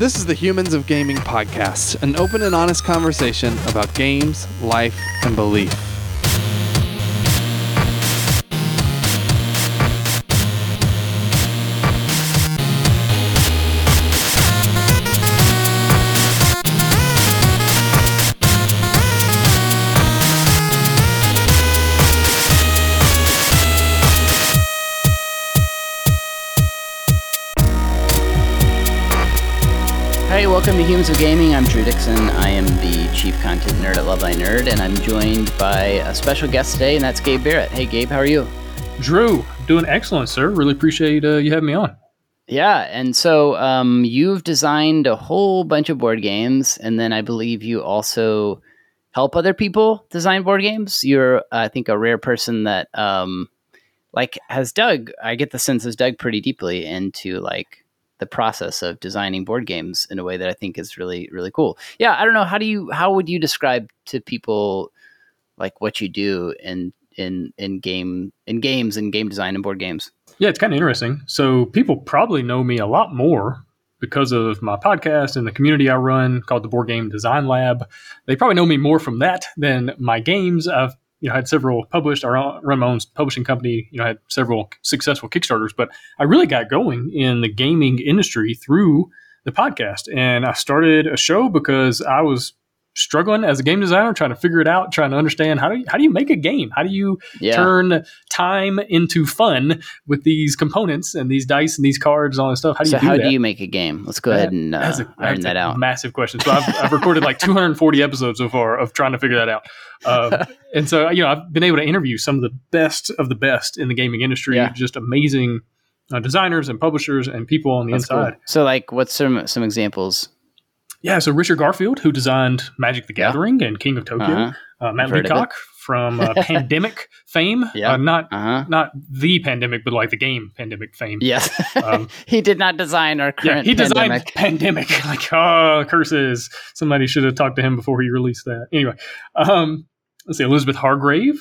This is the Humans of Gaming podcast, an open and honest conversation about games, life, and belief. Welcome to Humans of Gaming. I'm Drew Dixon. I am the chief content nerd at Love Thy Nerd, and I'm joined by a special guest today, and that's Gabe Barrett. Hey, Gabe, how are you? Drew, doing excellent, sir. Really appreciate uh, you having me on. Yeah, and so um, you've designed a whole bunch of board games, and then I believe you also help other people design board games. You're, I think, a rare person that, um, like, has dug. I get the sense has dug pretty deeply into like the process of designing board games in a way that I think is really, really cool. Yeah, I don't know. How do you, how would you describe to people like what you do in in in game in games and game design and board games? Yeah, it's kind of interesting. So people probably know me a lot more because of my podcast and the community I run called the Board Game Design Lab. They probably know me more from that than my games. I've you know had several published. My own publishing company. You know, had several successful Kickstarters, but I really got going in the gaming industry through the podcast. And I started a show because I was struggling as a game designer, trying to figure it out, trying to understand how do you, how do you make a game? How do you Yeah. turn time into fun with these components and these dice and these cards and all this stuff? How do so you do how that? do you make a game? Let's go ahead and uh, That's a- iron that's that out. Massive question. So I've, I've recorded like 240 episodes so far of trying to figure that out. Um, and so, you know, I've been able to interview some of the best of the best in the gaming industry, Yeah. just amazing uh, designers and publishers and people on the That's cool. inside. So, like, what's some some examples? Yeah. So Richard Garfield, who designed Magic the Yeah. Gathering and King of Tokyo, Uh uh, Matt I've heard of Leacock from uh, Pandemic fame. Yeah. Uh, not. Uh huh. not the pandemic, but like the game Pandemic fame. Yes. Um, he did not design our Yeah, current he designed pandemic. pandemic. Like, oh, curses! Somebody should have talked to him before he released that. Anyway, um, let's see. Elizabeth Hargrave,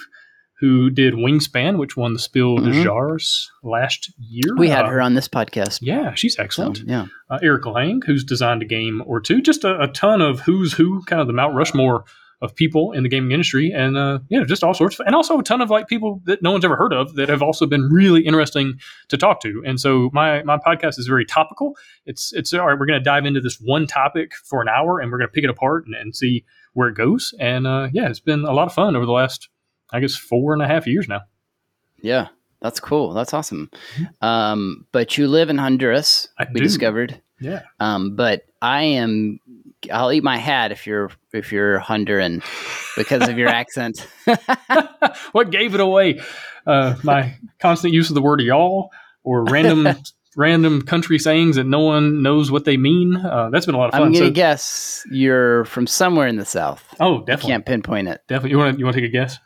who did Wingspan, which won the Spiel des Mhm. Jahres last year. We had Uh, her on this podcast. Yeah, she's So, excellent. yeah. Uh, Eric Lang, who's designed a game or two. Just a, a ton of who's who, kind of the Mount Rushmore of people in the gaming industry, and uh, yeah, just all sorts. Of, and also a ton of like people that no one's ever heard of that have also been really interesting to talk to. And so my my podcast is very topical. It's it's all right. We're going to dive into this one topic for an hour, and we're going to pick it apart and, and see where it goes. And uh, yeah, it's been a lot of fun over the last, I guess, four and a half years now. Yeah. That's cool. That's awesome. Um, but you live in Honduras, I we do. discovered. Yeah. Um, but I am. I'll eat my hat if you're if you're Honduran because of your accent. what gave it away? Uh, my constant use of the word y'all or random random country sayings that no one knows what they mean. Uh, that's been a lot of fun. I'm gonna So, guess you're from somewhere in the South. oh, I definitely, can't pinpoint it. definitely. You want to you want to take a guess?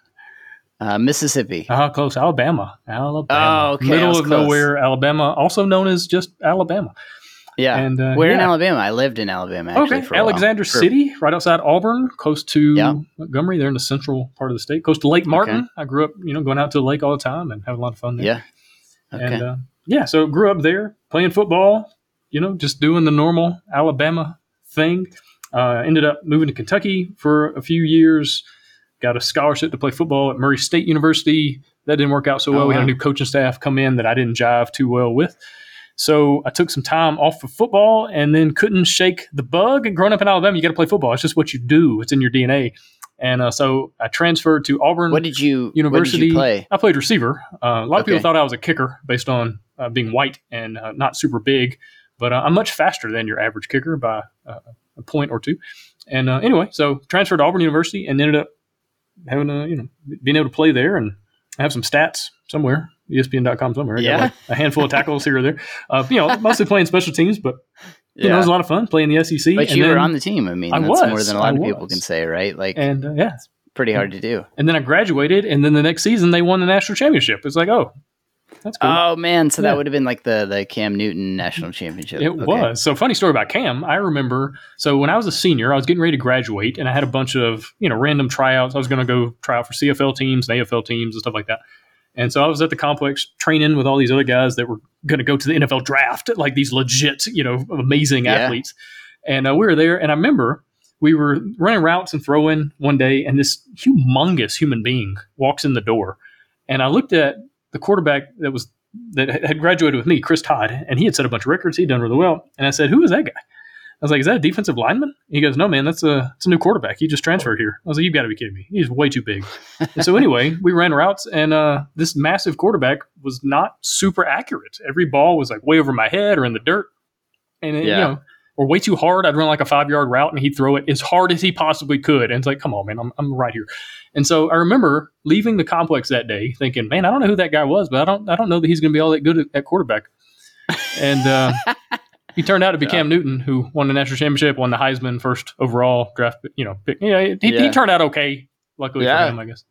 Uh, Mississippi. Uh, close. Alabama. Alabama. Oh, okay, Middle of close. nowhere, Alabama, also known as just Alabama. Yeah. And uh, Where in yeah. Alabama? I lived in Alabama actually okay, for a while. Alexander For- City, right outside Auburn, close to Yeah. Montgomery. They're in the central part of the state, close to Lake Martin. I grew up, you know, going out to the lake all the time and having a lot of fun there. Yeah. Okay. And uh, yeah, so grew up there playing football, you know, just doing the normal Alabama thing. Uh, ended up moving to Kentucky for a few years. Got a scholarship to play football at Murray State University. That didn't work out so well. Oh, We had a new coaching staff come in that I didn't jive too well with. So I took some time off of football and then couldn't shake the bug. And growing up in Alabama, you got to play football. It's just what you do. It's in your DNA. And uh, so I transferred to Auburn what did you University. What did you play? I played receiver. Uh, a lot of people thought I was a kicker based on uh, being white and uh, not super big, but uh, I'm much faster than your average kicker by uh, a point or two. And uh, anyway, so transferred to Auburn University and ended up having a you know being able to play there and have some stats somewhere. ESPN.com somewhere. I Yeah. like, a handful of tackles here or there. Uh, you know, mostly playing special teams, but you know, it was a lot of fun playing the SEC. But you were on the team. I mean, I that's was, more than a lot I of people was. can say, right? Like, and uh, yeah, pretty hard to do. and then I graduated, and then the next season they won the national championship. It's like, oh, that's cool. Oh man, so Yeah. that would have been like the the Cam Newton national championship. It Okay. was. So funny story about Cam. I remember so when I was a senior, I was getting ready to graduate and I had a bunch of, you know, random tryouts. I was gonna go try out for CFL teams and AFL teams and stuff like that. And so I was at the complex training with all these other guys that were going to go to the NFL draft, like these legit, you know, amazing Yeah. athletes. And uh, we were there, and I remember we were running routes and throwing one day, and this humongous human being walks in the door, and I looked at the quarterback that was that had graduated with me, Chris Todd, and he had set a bunch of records. He'd done really well, and I said, "Who is that guy?" I was like, "Is that a defensive lineman?" He goes, "No, man, that's a it's a new quarterback. He just transferred here." I was like, "You've got to be kidding me. He's way too big." and so anyway, we ran routes, and uh, this massive quarterback was not super accurate. Every ball was like way over my head or in the dirt, and it, Yeah. you know, or way too hard. I'd run like a five yard route, and he'd throw it as hard as he possibly could. And it's like, come on, man, I'm I'm right here. And so I remember leaving the complex that day, thinking, man, I don't know who that guy was, but I don't I don't know that he's going to be all that good at, at quarterback. And uh, he turned out to be Cam Newton, who won the national championship, won the Heisman first overall draft. You know, pick. Yeah, he, he turned out okay. Luckily Yeah. for him, I guess.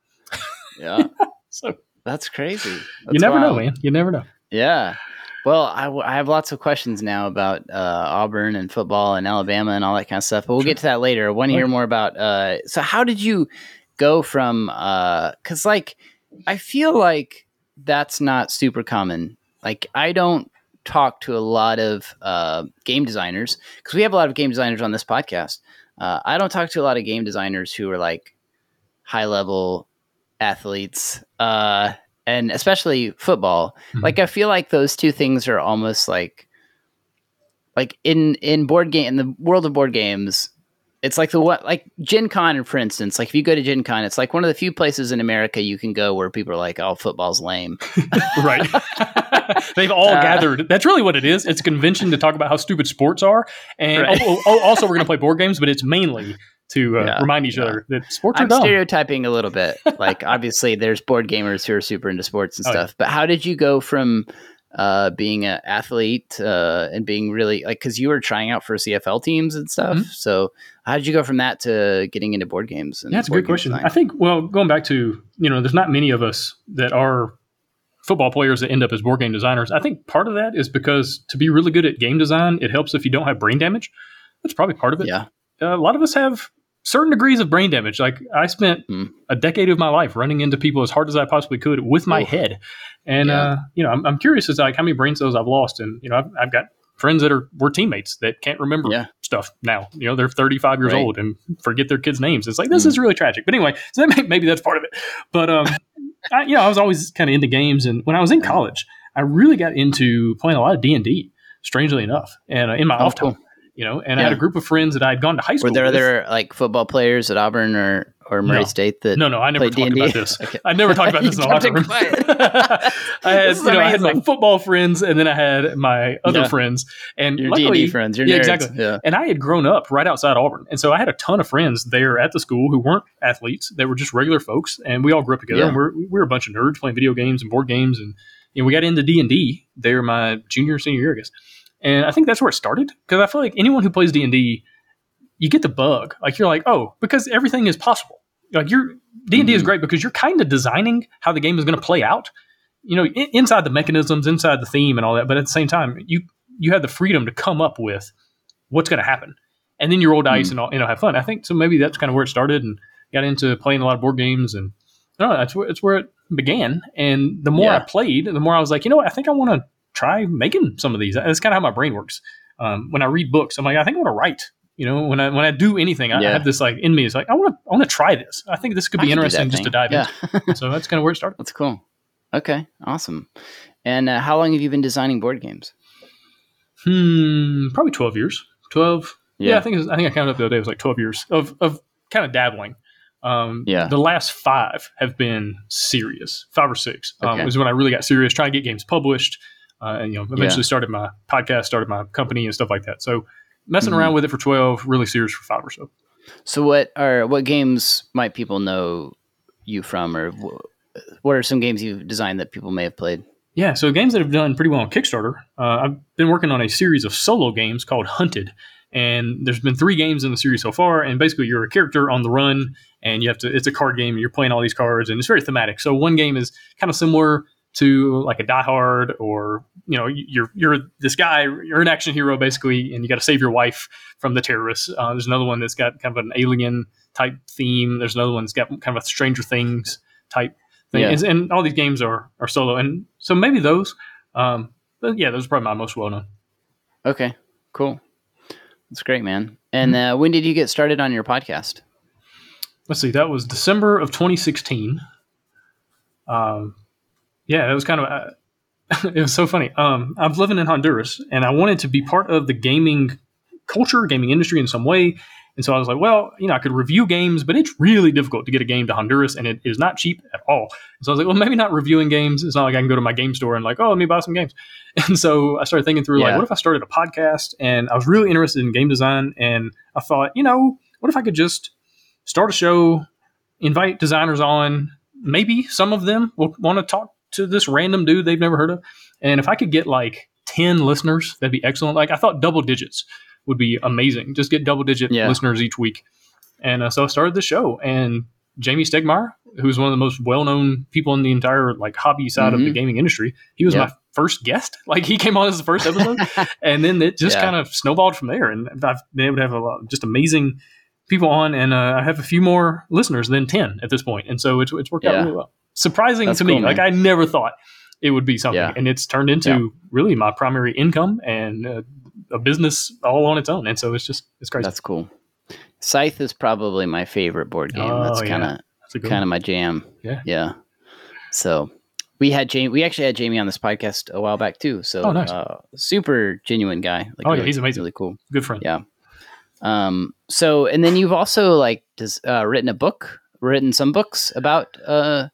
Yeah, So that's crazy. you That's never know, man. You never know. Yeah. Well, I, w- I have lots of questions now about uh, Auburn and football and Alabama and all that kind of stuff, but we'll get to that later. I want to hear more about. Uh, so, how did you go from? Because, like, I feel like that's not super common. Like, I don't talk to a lot of uh, game designers because we have a lot of game designers on this podcast. Uh, I don't talk to a lot of game designers who are like high level athletes. Uh, and especially football Mhm. like i feel like those two things are almost like like in in board game in the world of board games it's like the what like gen con for instance like if you go to gen con it's like one of the few places in america you can go where people are like oh football's lame right. They've all Uh, gathered. That's really what it is. It's a convention to talk about how stupid sports are, and Right. oh, oh, also we're going to play board games, but it's mainly to uh, Yeah, remind each yeah. other that sports are i'm dumb. stereotyping a little bit like obviously there's board gamers who are super into sports and Oh, yeah. stuff but how did you go from uh, being an athlete uh, and being really like because you were trying out for CFL teams and stuff. Mhm. So how did you go from that to getting into board games? And Yeah, that's a good question. design? I think, well, going back to, you know, there's not many of us that are football players that end up as board game designers. I think part of that is because to be really good at game design, it helps if you don't have brain damage. That's probably part of it. yeah, Uh, a lot of us have certain degrees of brain damage. Like I spent Hmm. a decade of my life running into people as hard as I possibly could with my Oof. head. And, Yeah. uh, you know, I'm, I'm curious as to like how many brain cells I've lost. And, you know, I've, I've got friends that are, were teammates that can't remember Yeah. stuff now. You know, they're 35 years Right. old and forget their kids' names. It's like, this Hmm. is really tragic. But anyway, so that may, maybe that's part of it. But, um, I, you know, I was always kind of into games. And when I was in college, I really got into playing a lot of D&D, strangely enough, and uh, in my Oh, off time. cool. You know, and I had a group of friends that I had gone to high school. Were there with. other like football players at Auburn or or Murray No. State that? No, no, I never talked D&D? about this. Okay. I never talked about this in the locker room. I had, you know, I had my football friends, and then I had my other Yeah. friends, and Your luckily, D&D friends, your yeah, nerds. exactly. Yeah. And I had grown up right outside Auburn, and so I had a ton of friends there at the school who weren't athletes; they were just regular folks, and we all grew up together. Yeah. And we're we were a bunch of nerds playing video games and board games, and you know, we got into D and D there my junior senior year, I guess. And I think that's where it started because I feel like anyone who plays D and D, you get the bug. Like you're like, oh, because everything is possible. Like you're D and D is Mhm. great because you're kind of designing how the game is going to play out. You know, i- inside the mechanisms, inside the theme, and all that. But at the same time, you you have the freedom to come up with what's going to happen, and then you roll dice and all, you know have fun. I think so. Maybe that's kind of where it started, and got into playing a lot of board games, and I don't know, that's where it's where it began. And the more I played, the more I was like, you know what, I think I want to try making some of these. That's kind of how my brain works. Um, when I read books, I'm like, I think I want to write. You know, when I when I do anything, I, I have this like in me. It's like I want to I want to try this. I think this could be interesting just to dive yeah. into. So that's kind of where it started. That's cool. Okay, awesome. And uh, how long have you been designing board games? Hmm, probably twelve years. Twelve. Yeah, Yeah. I think was, I think I counted up the other day. It was like twelve years of of kind of dabbling. Um, Yeah. The last five have been serious. Five or six um, Okay. was when I really got serious, trying to get games published. Uh, and you know, eventually Yeah. started my podcast, started my company, and stuff like that. So messing Mhm. around with it for twelve, really serious for five or so. So what are what games might people know you from, or wh- what are some games you've designed that people may have played? Yeah, so games that have done pretty well on Kickstarter. Uh, I've been working on a series of solo games called Hunted, and there's been three games in the series so far. And basically, you're a character on the run, and you have to. It's a card game, and you're playing all these cards, and it's very thematic. So one game is kind of similar to like a Die Hard, or you know, you're you're this guy, you're an action hero basically, and you got to save your wife from the terrorists. Uh, there's another one that's got kind of an alien type theme. There's another one that's got kind of a Stranger Things type thing. Yeah. And, and all these games are are solo, and so maybe those. Um, but yeah, those are probably my most well known. Okay, cool. That's great, man. And uh, when did you get started on your podcast? let's see, that was December of 2016. Um, yeah, it was kind of, uh, it was so funny. Um, I was living in Honduras and I wanted to be part of the gaming culture, gaming industry in some way. And so I was like, well, you know, I could review games, but it's really difficult to get a game to Honduras and it is not cheap at all. And so I was like, well, maybe not reviewing games. It's not like I can go to my game store and like, oh, let me buy some games. And so I started thinking through like, what if I started a podcast? And I was really interested in game design. And I thought, you know, what if I could just start a show, invite designers on. Maybe some of them will want to talk to this random dude they've never heard of. And if I could get like 10 listeners, that'd be excellent. Like I thought double digits would be amazing. Just get double digit Yeah. listeners each week. And uh, so I started the show and Jamey Stegmaier, who's one of the most well-known people in the entire like hobby side of the Mhm. gaming industry, he was Yeah. my first guest. Like he came on as the first episode and then it just Yeah. kind of snowballed from there. And I've been able to have a lot, just amazing people on, and uh, I have a few more listeners than ten at this point. point, and so it's it's worked out really well. Surprising That's to me, cool, like. I never thought it would be something, Yeah. and it's turned into Yeah. really my primary income and uh, a business all on its own, and so it's just it's crazy. That's cool. Scythe is probably my favorite board game. Oh, That's kind of kind of my jam. Yeah. Yeah. So we had Jamey. We actually had Jamey on this podcast a while back too. So Oh, nice. uh, super genuine guy. Like, Oh, yeah, he's amazing. Really cool. good friend. Yeah. Um. So and then you've also like des- uh, written a book, written some books about uh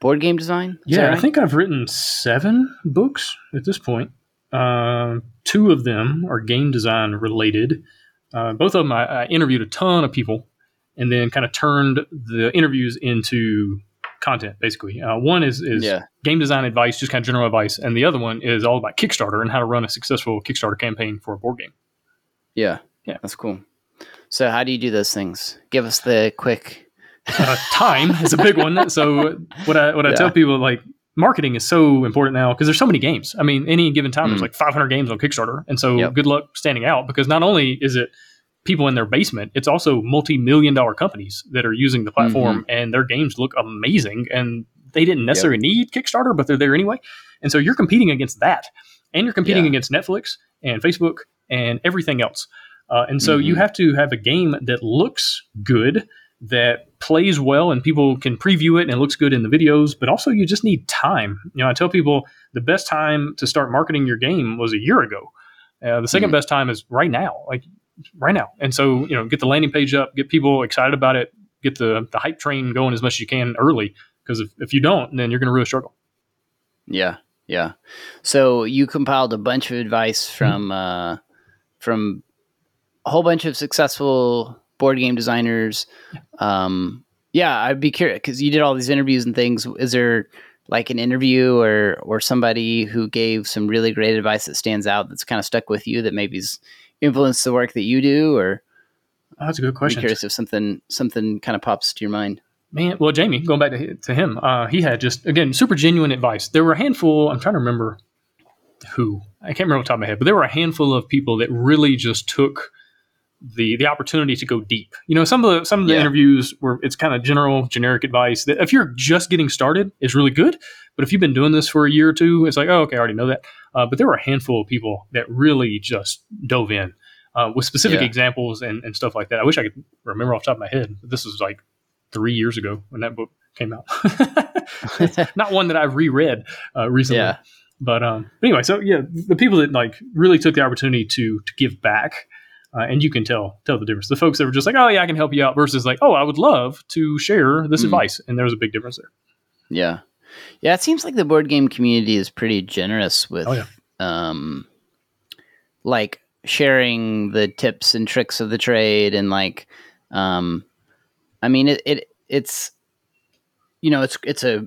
board game design. Is Yeah, I think I've written seven books at this point. Um, two of them are game design related. Uh, both of them, I, I interviewed a ton of people and then kind of turned the interviews into content, basically. Uh, one is, is Yeah. game design advice, just kind of general advice, and the other one is all about Kickstarter and how to run a successful Kickstarter campaign for a board game. Yeah. Yeah. That's cool. So how do you do those things? Give us the quick. Uh, time is a big one. So what I what I Yeah. tell people like marketing is so important now because there's so many games. I mean, any given time there's Mm. like 500 games on Kickstarter, and so Yep. good luck standing out because not only is it people in their basement, it's also multi-million dollar companies that are using the platform Mm-hmm. and their games look amazing and they didn't necessarily need Kickstarter, but they're there anyway. And so you're competing against that, and you're competing Yeah. against Netflix and Facebook and everything else. Uh, and so you Mhm. have to have a game that looks good, that plays well, and people can preview it and it looks good in the videos. But also, you just need time. You know, I tell people the best time to start marketing your game was a year ago. Uh, the 2nd Mhm. best time is right now, like right now. And so, you know, get the landing page up, get people excited about it, get the the hype train going as much as you can early. Because if, if you don't, then you're going to really struggle. Yeah. Yeah. So you compiled a bunch of advice Mm-hmm. from uh, from a whole bunch of successful board game designers. Um, yeah, I'd be curious because you did all these interviews and things. Is there like an interview or or somebody who gave some really great advice that stands out that's kind of stuck with you that maybe's influenced the work that you do? Or Oh, that's a good I'm question. curious if something something kind of pops to your mind. Man, well, Jamey, going back to, to him, uh, he had just again super genuine advice. There were a handful. I'm trying to remember who. I can't remember off the top of my head, but there were a handful of people that really just took the the opportunity to go deep. You know, some of the some of the Yeah. interviews were it's kind of general, generic advice that if you're just getting started is really good, but if you've been doing this for a year or two, it's like, oh, okay, I already know that. Uh, but there were a handful of people that really just dove in uh, with specific Yeah. examples and, and stuff like that. I wish I could remember off the top of my head. But this was like three years ago when that book came out. Not one that I've reread uh, recently. Yeah. But um, but anyway, so yeah, the people that like really took the opportunity to to give back, uh, and you can tell tell the difference. The folks that were just like, oh yeah, I can help you out, versus like, oh, I would love to share this Mm. advice, and there was a big difference there. Yeah. Yeah, it seems like the board game community is pretty generous with Oh, yeah. um like sharing the tips and tricks of the trade and like um I mean it, it it's you know it's it's a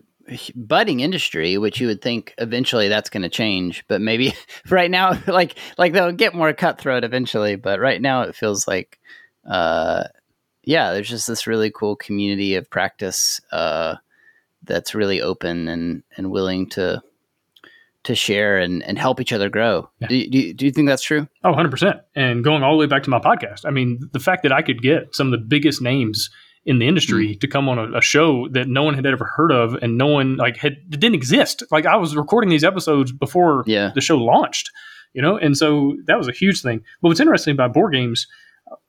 budding industry which you would think eventually that's going to change but maybe right now like like they'll get more cutthroat eventually but right now it feels like uh yeah there's just this really cool community of practice uh that's really open and and willing to to share and and help each other grow. Yeah. Do, you- do, you- do you think that's true? Oh, 100%. And going all the way back to my podcast, I mean, the fact that I could get some of the biggest names in the industry mm. to come on a, a show that no one had ever heard of and no one like had didn't exist. Like I was recording these episodes before Yeah. the show launched, you know, and so that was a huge thing. But what's interesting about board games,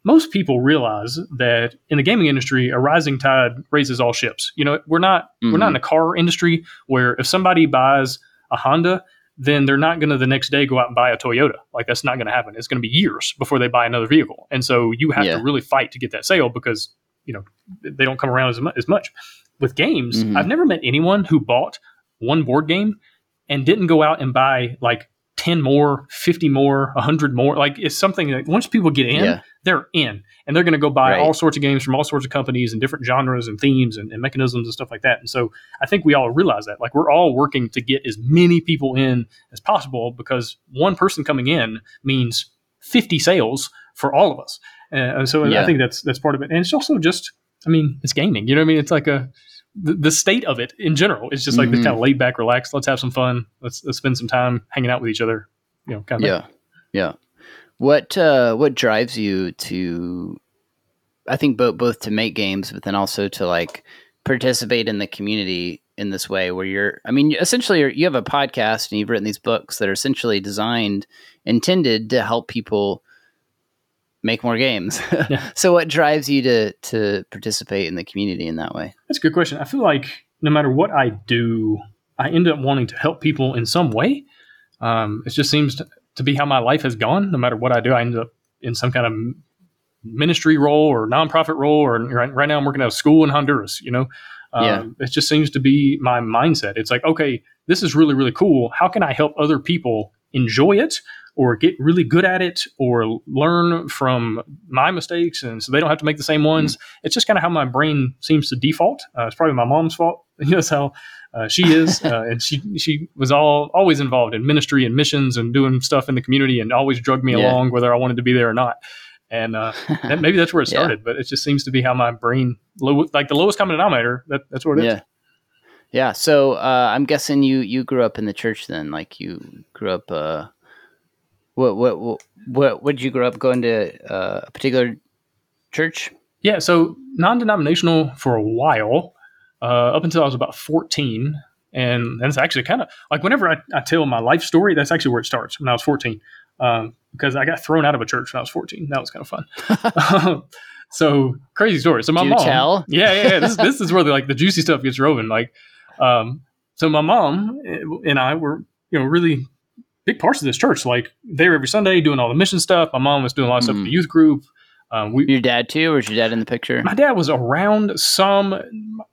most people realize that in the gaming industry, a rising tide raises all ships. You know, we're not we're not in mm-hmm. a car industry where if somebody buys a Honda, then they're not going to the next day go out and buy a Toyota. Like that's not going to happen. It's going to be years before they buy another vehicle, and so you have Yeah. to really fight to get that sale because you know they don't come around as, mu- as much. With games, Mhm. I've never met anyone who bought one board game and didn't go out and buy like 10 more, 50 more, 100 more. Like it's something that once people get in, Yeah. they're in and they're going to go buy Right. all sorts of games from all sorts of companies and different genres and themes and, and mechanisms and stuff like that. And so I think we all realize that like we're all working to get as many people in as possible because one person coming in means 50 sales for all of us. Uh, and so Yeah. I think that's, that's part of it. And it's also just, I mean, it's gaming, you know what I mean? It's like a, the, the state of it in general is just like this Mhm. kind of laid back, relaxed. Let's have some fun. Let's, let's spend some time hanging out with each other. You know, kind of. Yeah, yeah. What uh, what drives you to? I think both both to make games, but then also to like participate in the community in this way, where you're. I mean, essentially, you're, you have a podcast and you've written these books that are essentially designed, intended to help people make more games. Yeah. so, what drives you to to participate in the community in that way? That's a good question. I feel like no matter what I do, I end up wanting to help people in some way. Um, it just seems to, to be how my life has gone. No matter what I do, I end up in some kind of ministry role or nonprofit role. Or right, right now, I'm working at a school in Honduras. You know, um, Yeah. it just seems to be my mindset. It's like, okay, this is really really cool. How can I help other people enjoy it? Or get really good at it, or learn from my mistakes, and so they don't have to make the same ones it's just kind of how my brain seems to default. Uh, it's probably my mom's fault. That's how uh, she is, uh, and she she was all always involved in ministry and missions and doing stuff in the community, and always drugged me Yeah. along whether I wanted to be there or not. And uh, that, maybe that's where it Yeah. started, but it just seems to be how my brain, low, like the lowest common denominator. That, that's what it is. Yeah. Yeah. So uh, I'm guessing you you grew up in the church then, like you grew up. What what what what did you grow up going to uh, a particular church? Yeah, so non-denominational for a while, uh, up until I was about fourteen, and that's actually kind of like whenever I, I tell my life story, that's actually where it starts when I was fourteen, um, because I got thrown out of a church when I was fourteen. That was kind of fun. so crazy story. So my mom, tell. yeah, yeah, yeah. This, this is where the, like the juicy stuff gets rolling. Like, um, so my mom and I were, you know, really big parts of this church. Like there every Sunday doing all the mission stuff. My mom was doing a lot of stuff with the youth group. Um, we, Your dad too, or was your dad in the picture? my dad was around some.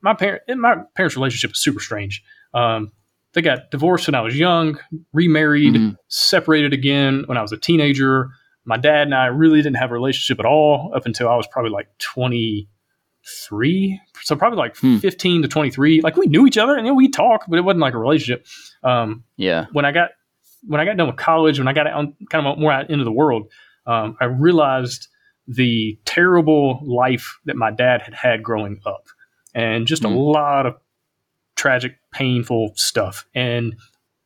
My parent, my parents' relationship was super strange. Um, they got divorced when I was young, remarried, Mhm. separated again when I was a teenager. My dad and I really didn't have a relationship at all up until I was probably like twenty three. So probably like Hmm. fifteen to twenty three. Like we knew each other and you know, we talked, but it wasn't like a relationship. Um, Yeah. when I got when I got done with college, when I got out, kind of more out into the world, um, I realized the terrible life that my dad had had growing up, and just a Hmm. lot of tragic, painful stuff. And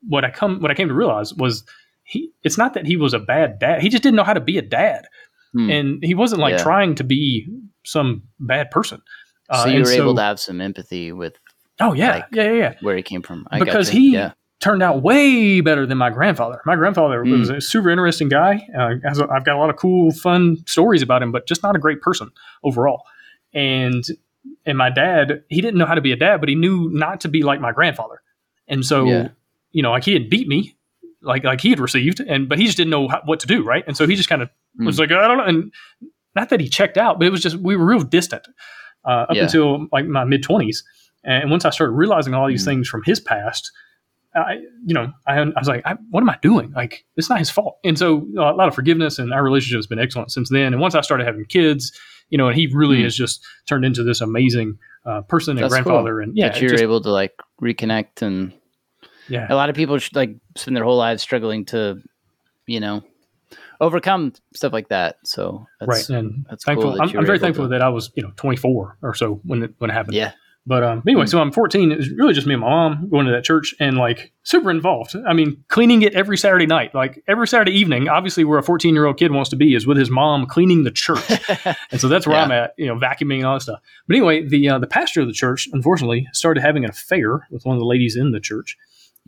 what I come what I came to realize was he. It's not that he was a bad dad; he just didn't know how to be a dad, Hmm. and he wasn't like Yeah. trying to be some bad person. Uh, so you were able to have some empathy with Oh yeah, like, yeah, yeah, yeah where he came from. I because he yeah. Turned out way better than my grandfather. My grandfather Mm. was a super interesting guy. Uh, has a, I've got a lot of cool, fun stories about him, but just not a great person overall. And and my dad, he didn't know how to be a dad, but he knew not to be like my grandfather. And so, Yeah. you know, like he had beat me, like like he had received, and but he just didn't know how, what to do, right? And so he just kind of was like, I don't know, and not that he checked out, but it was just we were real distant uh, up Yeah. until like my mid twenties. And once I started realizing all these Mm. things from his past, I, you know, I, I was like, I, what am I doing? Like, it's not his fault. And so you know, a lot of forgiveness and our relationship has been excellent since then. And once I started having kids, you know, and he really Mm. has just turned into this amazing uh, person and That's grandfather. And yeah, that you're just- able to like reconnect and yeah, a lot of people sh- like spend their whole lives struggling to, you know, overcome stuff like that. So that's, right. And that's thankful. cool that I'm, I'm very thankful to- that I was, you know, 24 or so when it when it happened. Yeah. But um, anyway, so I'm 14. It was really just me and my mom going to that church and like super involved. I mean, cleaning it every Saturday night, like every Saturday evening. Obviously, where a 14 year old kid wants to be is with his mom cleaning the church, and so that's where Yeah. I'm at. You know, vacuuming and all that stuff. But anyway, the uh, the pastor of the church, unfortunately, started having an affair with one of the ladies in the church,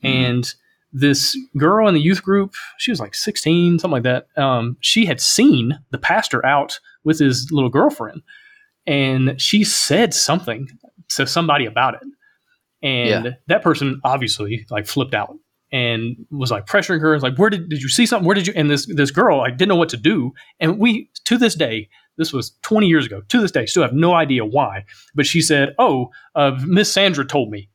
and this girl in the youth group, she was like 16, something like that. Um, she had seen the pastor out with his little girlfriend, and she said something to somebody about it, and Yeah. that person obviously like flipped out and was like pressuring her. Like, where did did you see something? Where did you? And this this girl like didn't know what to do, and we to this day. This was 20 years ago. To this day, still have no idea why. But she said, "Oh, uh, Miss Sandra told me,"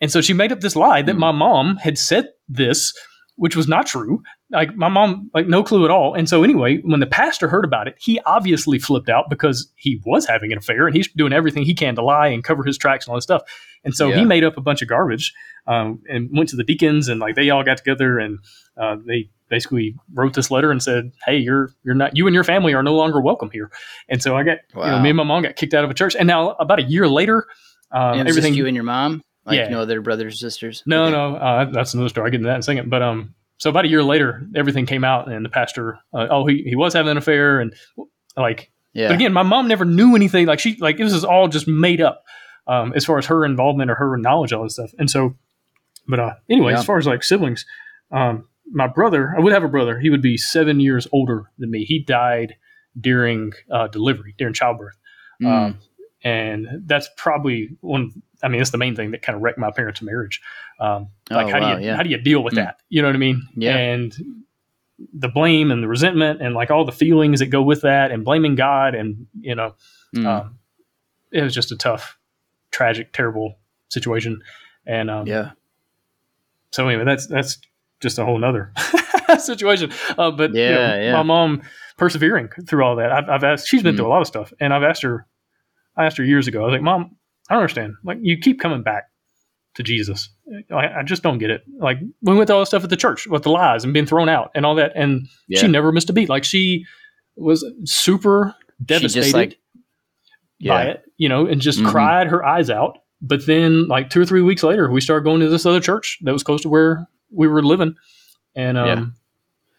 and so she made up this lie that Hmm. my mom had said this, which was not true. Like my mom, like no clue at all. And so anyway, when the pastor heard about it, he obviously flipped out because he was having an affair and he's doing everything he can to lie and cover his tracks and all this stuff. And so Yeah. he made up a bunch of garbage um, and went to the deacons and like they all got together and uh, they basically wrote this letter and said, "Hey, you're you're not you and your family are no longer welcome here." And so I got you know me and my mom got kicked out of a church. And now about a year later, um, and everything just you and your mom, like Yeah. no other brothers or sisters. no, Okay. no, uh, that's another story. I'll get into that in a second. But um, so about a year later, everything came out, and the pastor, uh, oh, he, he was having an affair, and like, Yeah. but again, my mom never knew anything. Like she, like this was all just made up, um, as far as her involvement or her knowledge all this stuff. And so, but uh, anyway, Yeah. as far as like siblings, um, my brother, I would have a brother. He would be seven years older than me. He died during uh, delivery, during childbirth. Mm. Um, and that's probably one. I mean, that's the main thing that kind of wrecked my parents' marriage. Um, like, Oh, how wow, do you yeah. how do you deal with Hmm. that? You know what I mean? Yeah. And the blame and the resentment and like all the feelings that go with that, and blaming God, and you know, Mm. um, it was just a tough, tragic, terrible situation. And um, yeah. so anyway, that's that's just a whole nother situation. Uh, but you know, Yeah, yeah. my mom persevering through all that. I've, I've asked. She's been Mm. through a lot of stuff, and I've asked her. I asked her years ago. I was like, "Mom, I don't understand. Like, you keep coming back to Jesus. I, I just don't get it. Like, we went through all this stuff at the church with the lies and being thrown out and all that, and Yeah. she never missed a beat. Like, she was super devastated just like by yeah. it, you know, and just Mhm. cried her eyes out. But then, like two or three weeks later, we started going to this other church that was close to where we were living, and um.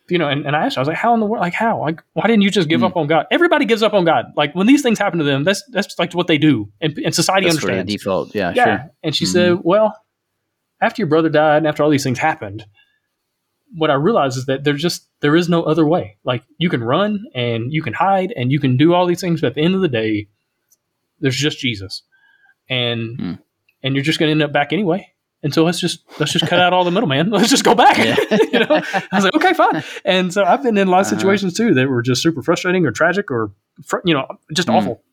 You know, and, and I asked, her, I was like, "How in the world? Like, how? Like, why didn't you just give Mm. up on God? Everybody gives up on God. Like, when these things happen to them, that's that's like what they do, and, and society That's understands. default. Yeah, yeah." sure. And she Mhm. said, "Well, after your brother died, and after all these things happened." What I realized is that there's just there is no other way. Like you can run and you can hide and you can do all these things, but at the end of the day, there's just Jesus, and Hmm. and you're just going to end up back anyway. And so let's just let's just cut out all the middleman. Let's just go back. Yeah. you know, I was like, okay, fine. And so I've been in a lot of Uh-huh. situations too that were just super frustrating or tragic or fr- you know just Hmm. awful.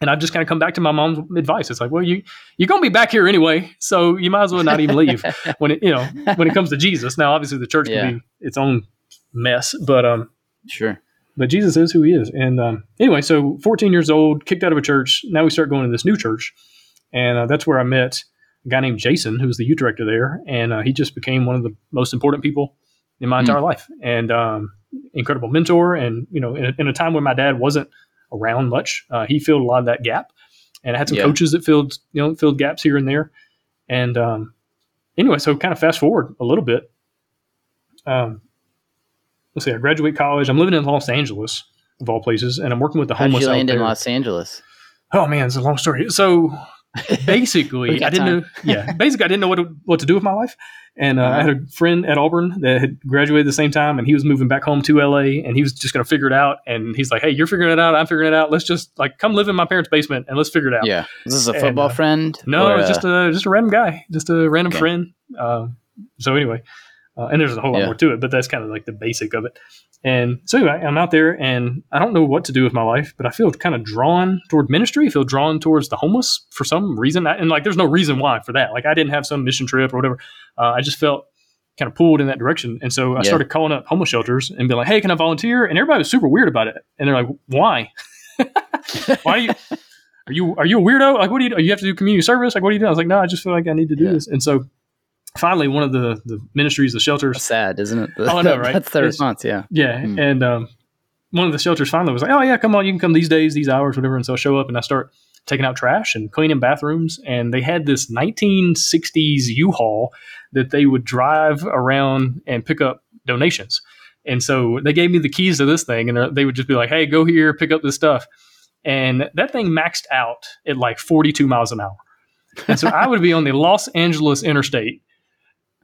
And I've just kind of come back to my mom's advice. It's like, well, you you're going to be back here anyway, so you might as well not even leave when it you know when it comes to Jesus. Now, obviously, the church Yeah. can be its own mess, but um, Sure. but Jesus is who he is. And um, anyway, so 14 years old, kicked out of a church. Now we start going to this new church. And uh, that's where I met a guy named Jason, who was the youth director there. And uh, he just became one of the most important people in my Hmm. entire life and um, incredible mentor. And, you know, in a, in a time when my dad wasn't around much, uh, he filled a lot of that gap. And I had some Yeah. coaches that filled, you know, filled gaps here and there. And um, anyway, so kind of fast forward a little bit. Um, let's see, I graduate college. I'm living in Los Angeles, of all places, and I'm working with the How did homeless you out land in. Los Angeles? Oh man, it's a long story. So basically, I didn't time. know. Yeah, basically, I didn't know what to, what to do with my life, and uh, I Uh-huh. had a friend at Auburn that had graduated the same time, and he was moving back home to LA, and he was just going to figure it out. And he's like, "Hey, you're figuring it out. I'm figuring it out. Let's just like come live in my parents' basement and let's figure it out." Yeah. This a And, football uh, friend? No, or, it was just a just a random guy, just a random Okay. friend. Uh, so anyway, uh, and there's a whole lot Yeah. more to it, but that's kind of like the basic of it. And so anyway, I'm out there, and I don't know what to do with my life, but I feel kind of drawn toward ministry. I feel drawn towards the homeless for some reason, I, and like there's no reason why for that. Like I didn't have some mission trip or whatever. Uh, I just felt kind of pulled in that direction, and so I Yeah. started calling up homeless shelters and be like, "Hey, can I volunteer?" And everybody was super weird about it, and they're like, "Why? why do you?" are you are you a weirdo? Like, what do you do? You have to do community service? Like, what do you do? I was like, no, I just feel like I need to do Yeah. this. And so, finally, one of the the ministries, the That's shelters, sad, isn't it? Oh, I know, right? That's the It's- response. Yeah. yeah, Hmm. and um, one of the shelters finally was like, oh yeah, come on, you can come these days, these hours, whatever. And so I show up and I start taking out trash and cleaning bathrooms. And they had this 1960s U-Haul that they would drive around and pick up donations. And so they gave me the keys to this thing, and they would just be like, "Hey, go here, pick up this stuff." And that thing maxed out at like 42 miles an hour. And so I would be on the Los Angeles interstate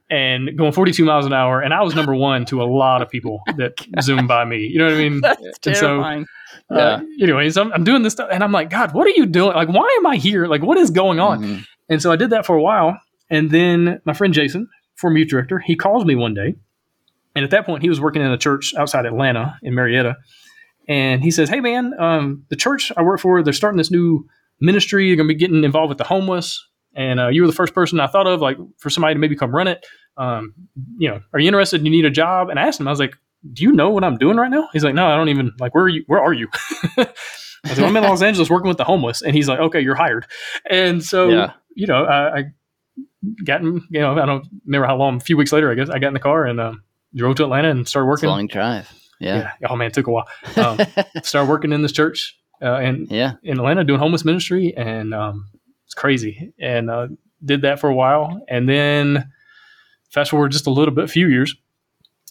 and going 42 miles an hour. And I was number one to a lot of people that zoomed by me. You know what I mean? That's And so, terrifying. Uh, yeah. anyways, I'm, I'm doing this stuff and I'm like, God, what are you doing? Like, why am I here? Like, what is going on? Mhm. And so I did that for a while. And then my friend Jason, former youth director, he calls me one day. And at that point, he was working in a church outside Atlanta in Marietta. And he says, Hey, man, um, the church I work for, they're starting this new ministry. They're going to be getting involved with the homeless. And uh, you were the first person I thought of, like, for somebody to maybe come run it. Um, you know, are you interested? You need a job? And I asked him, I was like, do you know what I'm doing right now? He's like, no, I don't even like, where are you? Where are you? I said, I'm in Los Angeles working with the homeless. And he's like, okay, you're hired. And so, Yeah. you know, I, I got in, you know, I don't remember how long, a few weeks later, I guess I got in the car and um, drove to Atlanta and started working. long drive. Yeah. Yeah. Oh man, it took a while. Um, started working in this church uh, and Yeah. in Atlanta doing homeless ministry, and um, it's crazy. And uh, did that for a while, and then fast forward just a little bit, a few years.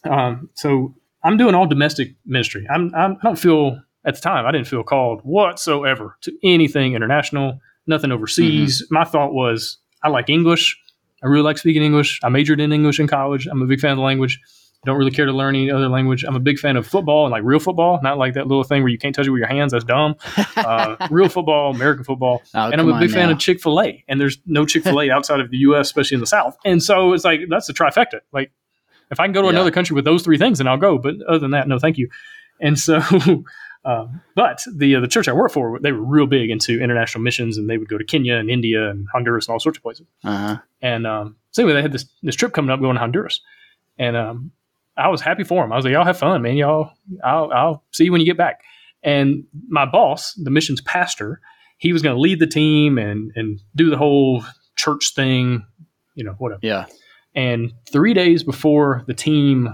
Um, so I'm doing all domestic ministry. I'm, I'm I don't feel at the time I didn't feel called whatsoever to anything international, nothing overseas. My thought was I like English. I really like speaking English. I majored in English in college. I'm a big fan of the language. Don't really care to learn any other language. I'm a big fan of football and like real football, not like that little thing where you can't touch it with your hands. That's dumb. Uh, real football, American football Oh, and I'm a big fan now. of Chick Fil A. And there's no Chick Fil A outside of the U.S., especially in the South. And so it's like that's the trifecta. Like if I can go to Yeah. another country with those three things, then I'll go. But other than that, no, thank you. And so, uh, but the uh, the church I work for, they were real big into international missions, and they would go to Kenya and India and Honduras and all sorts of places. Uh-huh. And um, so anyway, they had this this trip coming up going to Honduras, and um, I was happy for him. I was like, y'all have fun, man. Y'all, I'll I'll see you when you get back. And my boss, the missions pastor, he was going to lead the team and and do the whole church thing, you know, whatever. Yeah. And three days before the team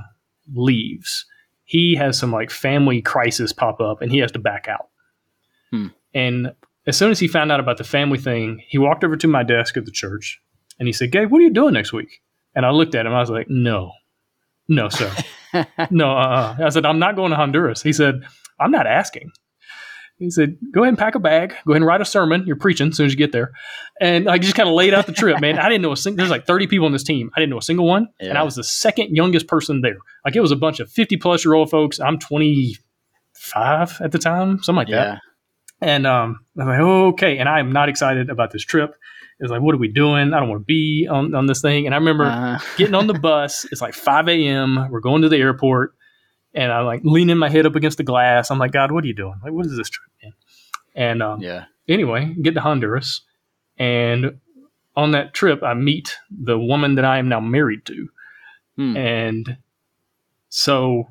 leaves, he has some like family crisis pop up and he has to back out. Hmm. And as soon as he found out about the family thing, he walked over to my desk at the church and he said, Gabe, what are you doing next week? And I looked at him. I was like, no, no, sir. no, uh, I said, I'm not going to Honduras. He said, I'm not asking. He said, go ahead and pack a bag. Go ahead and write a sermon. You're preaching as soon as you get there. And I just kind of laid out the trip, man. I didn't know a single, there's like 30 people on this team. I didn't know a single one. And I was the second youngest person there. Like it was a bunch of 50 plus year old folks. I'm 25 at the time, something like that. And um, I was like, okay. And I am not excited about this trip. It's like, what are we doing? I don't want to be on, on this thing. And I remember Uh, getting on the bus. It's like 5 a.m. We're going to the airport. And I'm like leaning my head up against the glass. I'm like, God, what are you doing? Like, what is this trip, man? And um, yeah. anyway, get to Honduras. And on that trip, I meet the woman that I am now married to. Hmm. And so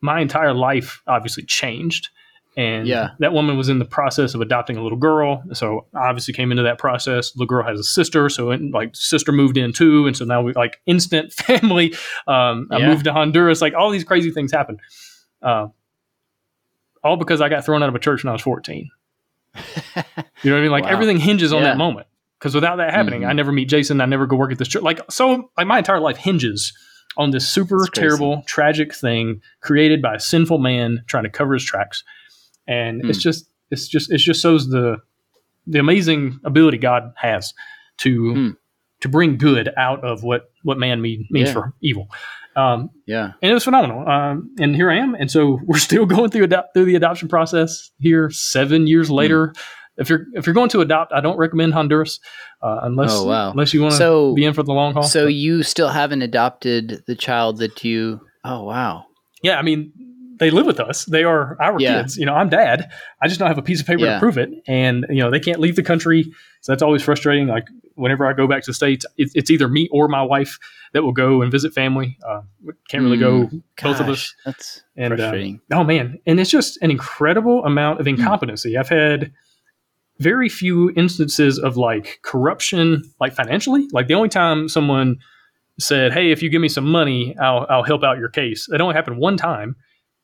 my entire life obviously changed. And Yeah. that woman was in the process of adopting a little girl. So obviously came into that process. The girl has a sister. So it, like sister moved in too. And so now we like instant family. Um, I Yeah. moved to Honduras. Like all these crazy things happened. Uh, all because I got thrown out of a church when I was 14. You know what I mean? Like Wow. everything hinges on Yeah. that moment. Because without that happening, Mhm. I never meet Jason. I never go work at this church. Like so, like my entire life hinges on this super terrible, tragic thing created by a sinful man trying to cover his tracks. And Hmm. it's just, it's just, it just shows the the amazing ability God has to Hmm. to bring good out of what what man mean, means Yeah. for evil. Um, Yeah. and it was phenomenal. Um, and here I am, and so we're still going through ado- through the adoption process here, seven years Hmm. later. If you're if you're going to adopt, I don't recommend Honduras uh, unless Oh, wow. unless you want to So- be in for the long haul. So But, you still haven't adopted the child that you. Oh wow. yeah, I mean they live with us. They are our Yeah. kids. You know, I'm dad. I just don't have a piece of paper Yeah. to prove it, and you know they can't leave the country. So that's always frustrating. Like whenever I go back to the states, it's, it's either me or my wife that will go and visit family. Uh, can't really go both of us. That's And, uh, frustrating. Oh man, and it's just an incredible amount of incompetency. I've had very few instances of like corruption, like financially. Like the only time someone said, "Hey, if you give me some money, I'll I'll help out your case." That only happened one time,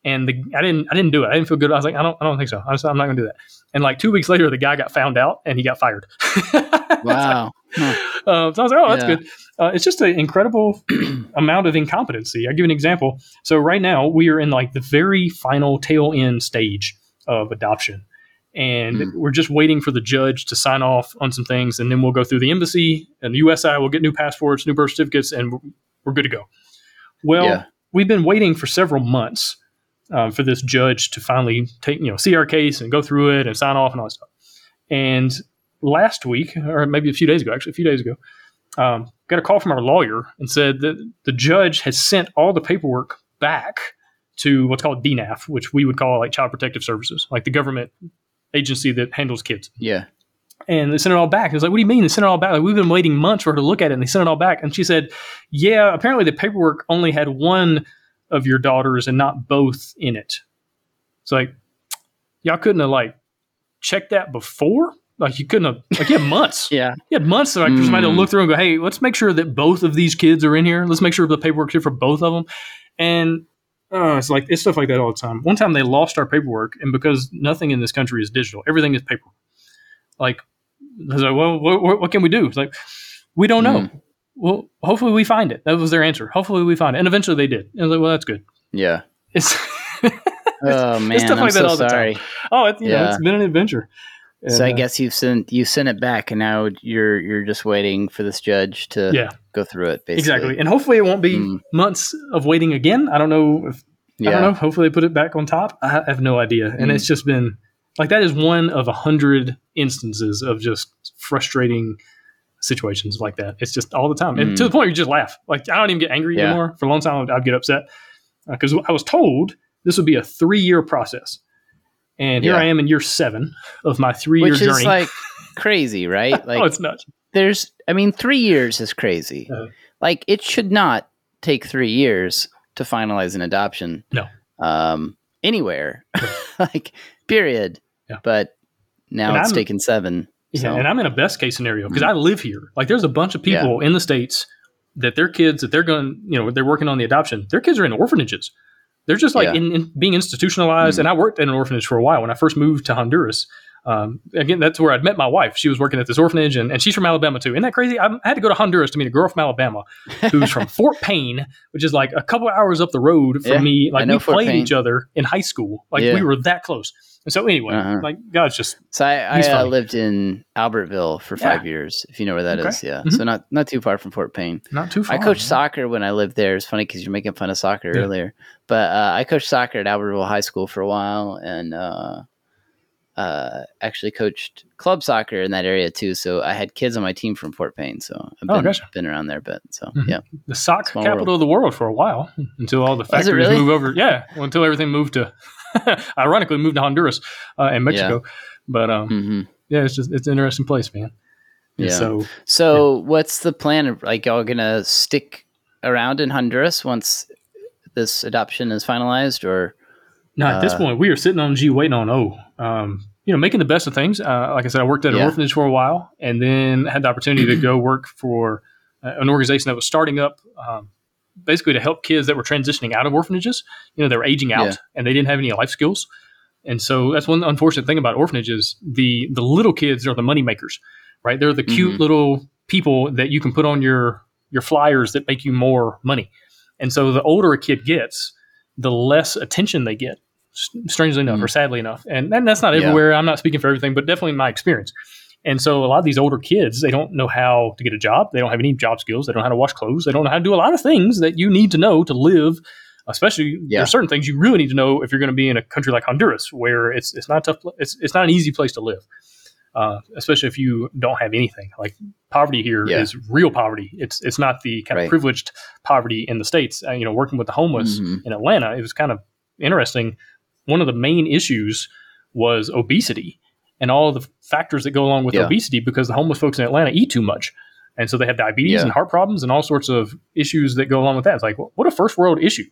And the, I didn't I didn't do it. I didn't feel good. I was like, I don't I don't think so. I was, I'm not gonna do that. And like two weeks later, the guy got found out and he got fired. Wow. Huh. Uh, so I was like, oh, that's Yeah. good. Uh, it's just an incredible amount of incompetency. I'll give you an example. So right now we are in like the very final tail end stage of adoption. And Hmm. we're just waiting for the judge to sign off on some things, and then we'll go through the embassy and the USI. We'll get new passports, new birth certificates, and we're- we're good to go. Well, Yeah. we've been waiting for several months um, for this judge to finally take, you know, see our case and go through it and sign off and all that stuff. And last week, or maybe a few days ago, actually a few days ago, um, got a call from our lawyer and said that the judge has sent all the paperwork back to what's called DNAF, which we would call like Child Protective Services, like the government agency that handles kids. Yeah. And they sent it all back. I was like, what do you mean they sent it all back? Like, we've been waiting months for her to look at it, and they sent it all back. And she said, yeah, apparently the paperwork only had one of your daughters and not both in it. It's like, y'all couldn't have like checked that before? Like you couldn't have, like you had months. Yeah. You had months to like for somebody to Mm. look through and go, hey, let's make sure that both of these kids are in here. Let's make sure the paperwork's here for both of them. And uh, it's like it's stuff like that all the time. One time they lost our paperwork, and because nothing in this country is digital, everything is paper. Like, I was like, well, what, what, what can we do? It's like, we don't know. Mm. Well, hopefully we find it. That was their answer. Hopefully we find it, and eventually they did. And I was like, well, that's good. Yeah. It's Oh man, stuff I'm like that so all the time. sorry. oh, it, you know, Yeah. it's been an adventure. So I uh, guess you've sent you sent it back, and now you're you're just waiting for this judge to yeah, go through it. Basically, exactly. And hopefully it won't be Mm. months of waiting again. I don't know if Yeah. I don't know. Hopefully, they put it back on top. I have no idea. And Mm. it's just been like that is one of a hundred instances of just frustrating situations like that. It's just all the time, and Mm. to the point where you just laugh. Like I don't even get angry Yeah. anymore. For a long time, I'd, get upset because I was told this would be a three-year process, and here Yeah. I am in year seven of my three-year journey. which is like crazy, right? Like oh, it's nuts. there's, I mean, three years is crazy. Uh-huh. Like it should not take three years to finalize an adoption. No. um, anywhere, like period. Yeah. But now And it's I'm- taken seven. Yeah, So and I'm in a best case scenario because I live here. Like, there's a bunch of people in the states that their kids that they're going, you know, they're working on the adoption. Their kids are in orphanages. They're just like Yeah. in, in being institutionalized. Mhm. And I worked in an orphanage for a while when I first moved to Honduras. Um, again, that's where I'd met my wife. She was working at this orphanage, and, and she's from Alabama too. Isn't that crazy? I, I had to go to Honduras to meet a girl from Alabama who's from Fort Payne, which is like a couple hours up the road from Yeah, me. Like we Fort played Payne. each other in high school. Like Yeah. we were that close. And so anyway, Uh-huh. like God's just So I, I uh, lived in Albertville for Yeah. five years, if you know where that is. Okay. Yeah, Mhm. so not not too far from Fort Payne. not too far. I coached soccer when I lived there. It's funny because you're making fun of soccer Yeah. earlier, but uh, I coached soccer at Albertville High School for a while, and uh, uh, actually coached club soccer in that area too. So I had kids on my team from Fort Payne, so I've Oh, been, gotcha. been around there a bit. So Mhm. yeah, the sock Small capital of the world for a while until all the factories really? move over. Yeah, well, until everything moved to, ironically, moved to Honduras uh, and Mexico. But um, hmm yeah, it's just it's an interesting place, man. And Yeah. So So what's the plan? Like, y'all gonna stick around in Honduras once this adoption is finalized, or now at this Uh, point, we are sitting on G, waiting on O. Um, you know, making the best of things. Uh, like I said, I worked at an Yeah. orphanage for a while, and then had the opportunity to go work for uh, an organization that was starting up. Um, basically to help kids that were transitioning out of orphanages. You know, they were aging out Yeah. and they didn't have any life skills. And so that's one unfortunate thing about orphanages. The the little kids are the money makers, right? They're the cute Mhm. little people that you can put on your your flyers that make you more money. And so the older a kid gets, the less attention they get. Strangely enough, Mhm. or sadly enough, and, and that's not Yeah. everywhere. I'm not speaking for everything, but definitely my experience. And so a lot of these older kids, they don't know how to get a job. They don't have any job skills. They don't know how to wash clothes. They don't know how to do a lot of things that you need to know to live. Especially, Yeah. there's certain things you really need to know if you're going to be in a country like Honduras, where it's it's not a tough. It's it's not an easy place to live, uh, especially if you don't have anything. Like poverty here is Yeah. real poverty. It's it's not the kind Right. of privileged poverty in the states. Uh, you know, working with the homeless Mhm. in Atlanta, it was kind of interesting. One of the main issues was obesity and all the factors that go along with Yeah. obesity because the homeless folks in Atlanta eat too much. And so they have diabetes Yeah. and heart problems and all sorts of issues that go along with that. It's like, what a first world issue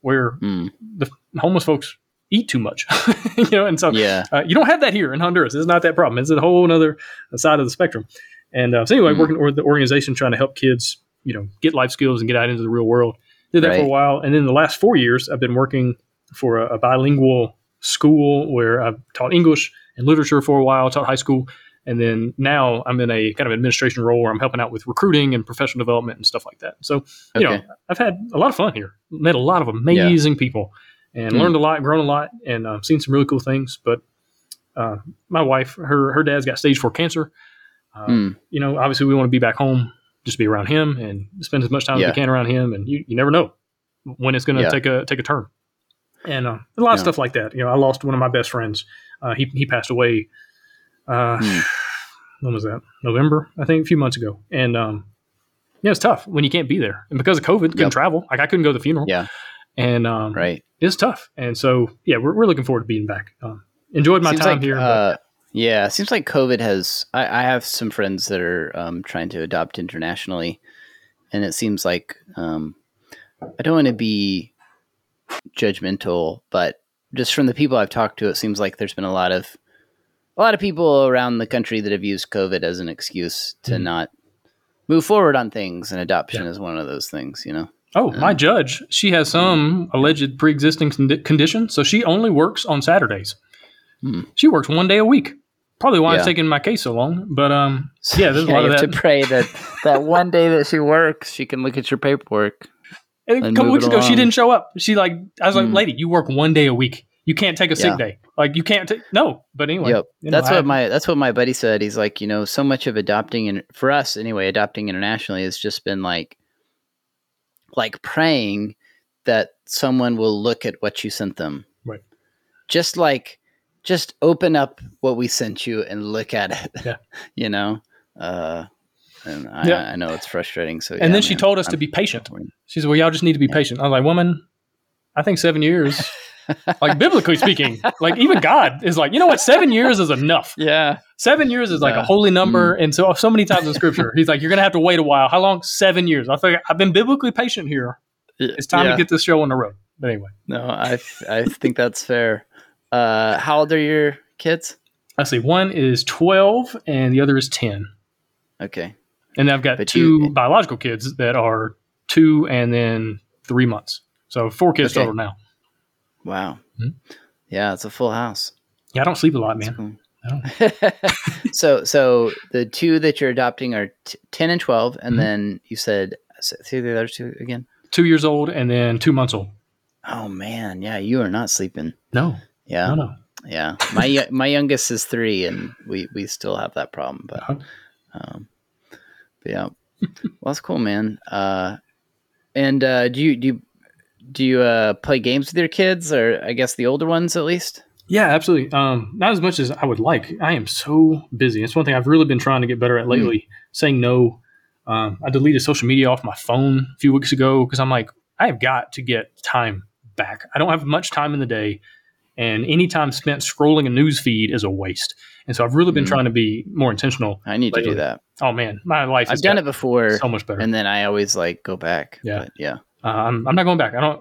where Mm. the homeless folks eat too much, you know? And so Yeah. uh, you don't have that here in Honduras. It's not that problem. It's a whole other side of the spectrum. And uh, so anyway, Mm. working with the organization trying to help kids, you know, get life skills and get out into the real world. Did that for a while, and then the last four years, I've been working for a, a bilingual school where I've taught English and literature for a while, taught high school, and then now I'm in a kind of administration role where I'm helping out with recruiting and professional development and stuff like that. So, you know, I've had a lot of fun here. Met a lot of amazing people and Hmm. learned a lot, grown a lot, and uh, seen some really cool things. But uh, my wife, her her dad's got stage four cancer. Uh, Hmm. You know, obviously we want to be back home, just be around him and spend as much time as we can around him. And you, you never know when it's going to Yeah. take a take a turn. And uh, a lot of Yeah. stuff like that. You know, I lost one of my best friends. Uh, he he passed away. Uh, Hmm. When was that? November, I think, a few months ago. And um, yeah, it's tough when you can't be there. And because of COVID, couldn't Yep. travel. Like I couldn't go to the funeral. Yeah. And um, Right. it's tough. And so yeah, we're, we're looking forward to being back. Um, enjoyed my Seems time like, here. but- Uh, yeah, it seems like COVID has. I, I have some friends that are um, trying to adopt internationally, and it seems like um, I don't want to be judgmental, but just from the people I've talked to, it seems like there's been a lot of a lot of people around the country that have used COVID as an excuse to Mhm. not move forward on things, and adoption Yeah. is one of those things. You know. Oh, my Um, judge, she has some alleged pre-existing condi- condition, so she only works on Saturdays. Hmm. She works one day a week. Probably why it's Yeah. taking my case so long. But um, yeah, there's a Yeah, lot you of have that. to pray that that one day that she works, she can look at your paperwork. A couple weeks ago, she didn't show up. She like, I was like, Hmm. lady, you work one day a week. You can't take a sick Yeah. day. Like you can't take no. But anyway, Yep. you know, that's I- what my that's what my buddy said. He's like, you know, so much of adopting and for us anyway, adopting internationally has just been like like praying that someone will look at what you sent them. Right. Just like just open up what we sent you and look at it. Yeah. you know? Uh and I, Yeah. I know it's frustrating. So And yeah, then she told us to I'm- be patient. She said, "Well, y'all just need to be patient." I was like, "Woman, I think seven years, like biblically speaking, like even God is like, you know what? Seven years is enough. Yeah. Seven years is like a holy number, and so so many times in Scripture, He's like, you're gonna have to wait a while. How long? Seven years. I think I've been biblically patient here. It's time Yeah. to get this show on the road. But anyway, No, I I think that's fair. Uh how old are your kids? let's see. One is twelve, and the other is ten. Okay. And I've got But two you- biological kids that are two and then three months. So four kids Okay. total now. Wow. Mhm. Yeah, it's a full house. Yeah, I don't sleep a lot, man. cool. so, so the two that you're adopting are t- ten and twelve, and Mhm. then you said say the other two again. Two years old and then two months old. Oh man, yeah, you are not sleeping. No, Yeah, no, no. yeah. My my youngest is three, and we we still have that problem. But, Uh-huh. um, but yeah, well, that's cool, man. Uh, and uh, do you do you, do you uh, play games with your kids, or I guess the older ones at least? Yeah, absolutely. Um, not as much as I would like. I am so busy. It's one thing I've really been trying to get better at lately. Saying no. Um, I deleted social media off my phone a few weeks ago because I'm like, I have got to get time back. I don't have much time in the day, and any time spent scrolling a news feed is a waste. And so I've really been Mm. trying to be more intentional. I need to do that. Oh man, my life. I've done it before. so much better. and then I always like go back. Yeah. But yeah. Uh, I'm, I'm not going back. I don't.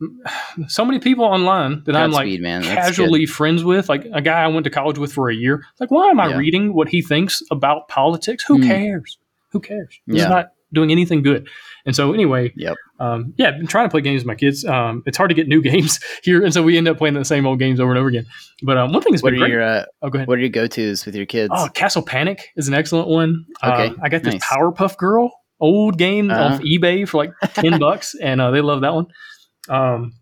So many people online that I'm like man. That's casually friends with, like a guy I went to college with for a year. Like, why am I Yeah. reading what he thinks about politics? Who Hmm. cares? Who cares? He's Yeah. not doing anything good. And so, anyway, Yep. um, yeah, I've been trying to play games with my kids. Um, it's hard to get new games here, and so we end up playing the same old games over and over again. But um, one thing that's What been are great. your uh, oh, go ahead. What are your go tos with your kids? Oh, Castle Panic is an excellent one. Okay, Uh, I got this nice. Powerpuff Girl old game Uh-huh. off eBay for like ten bucks, and uh, they love that one. Um,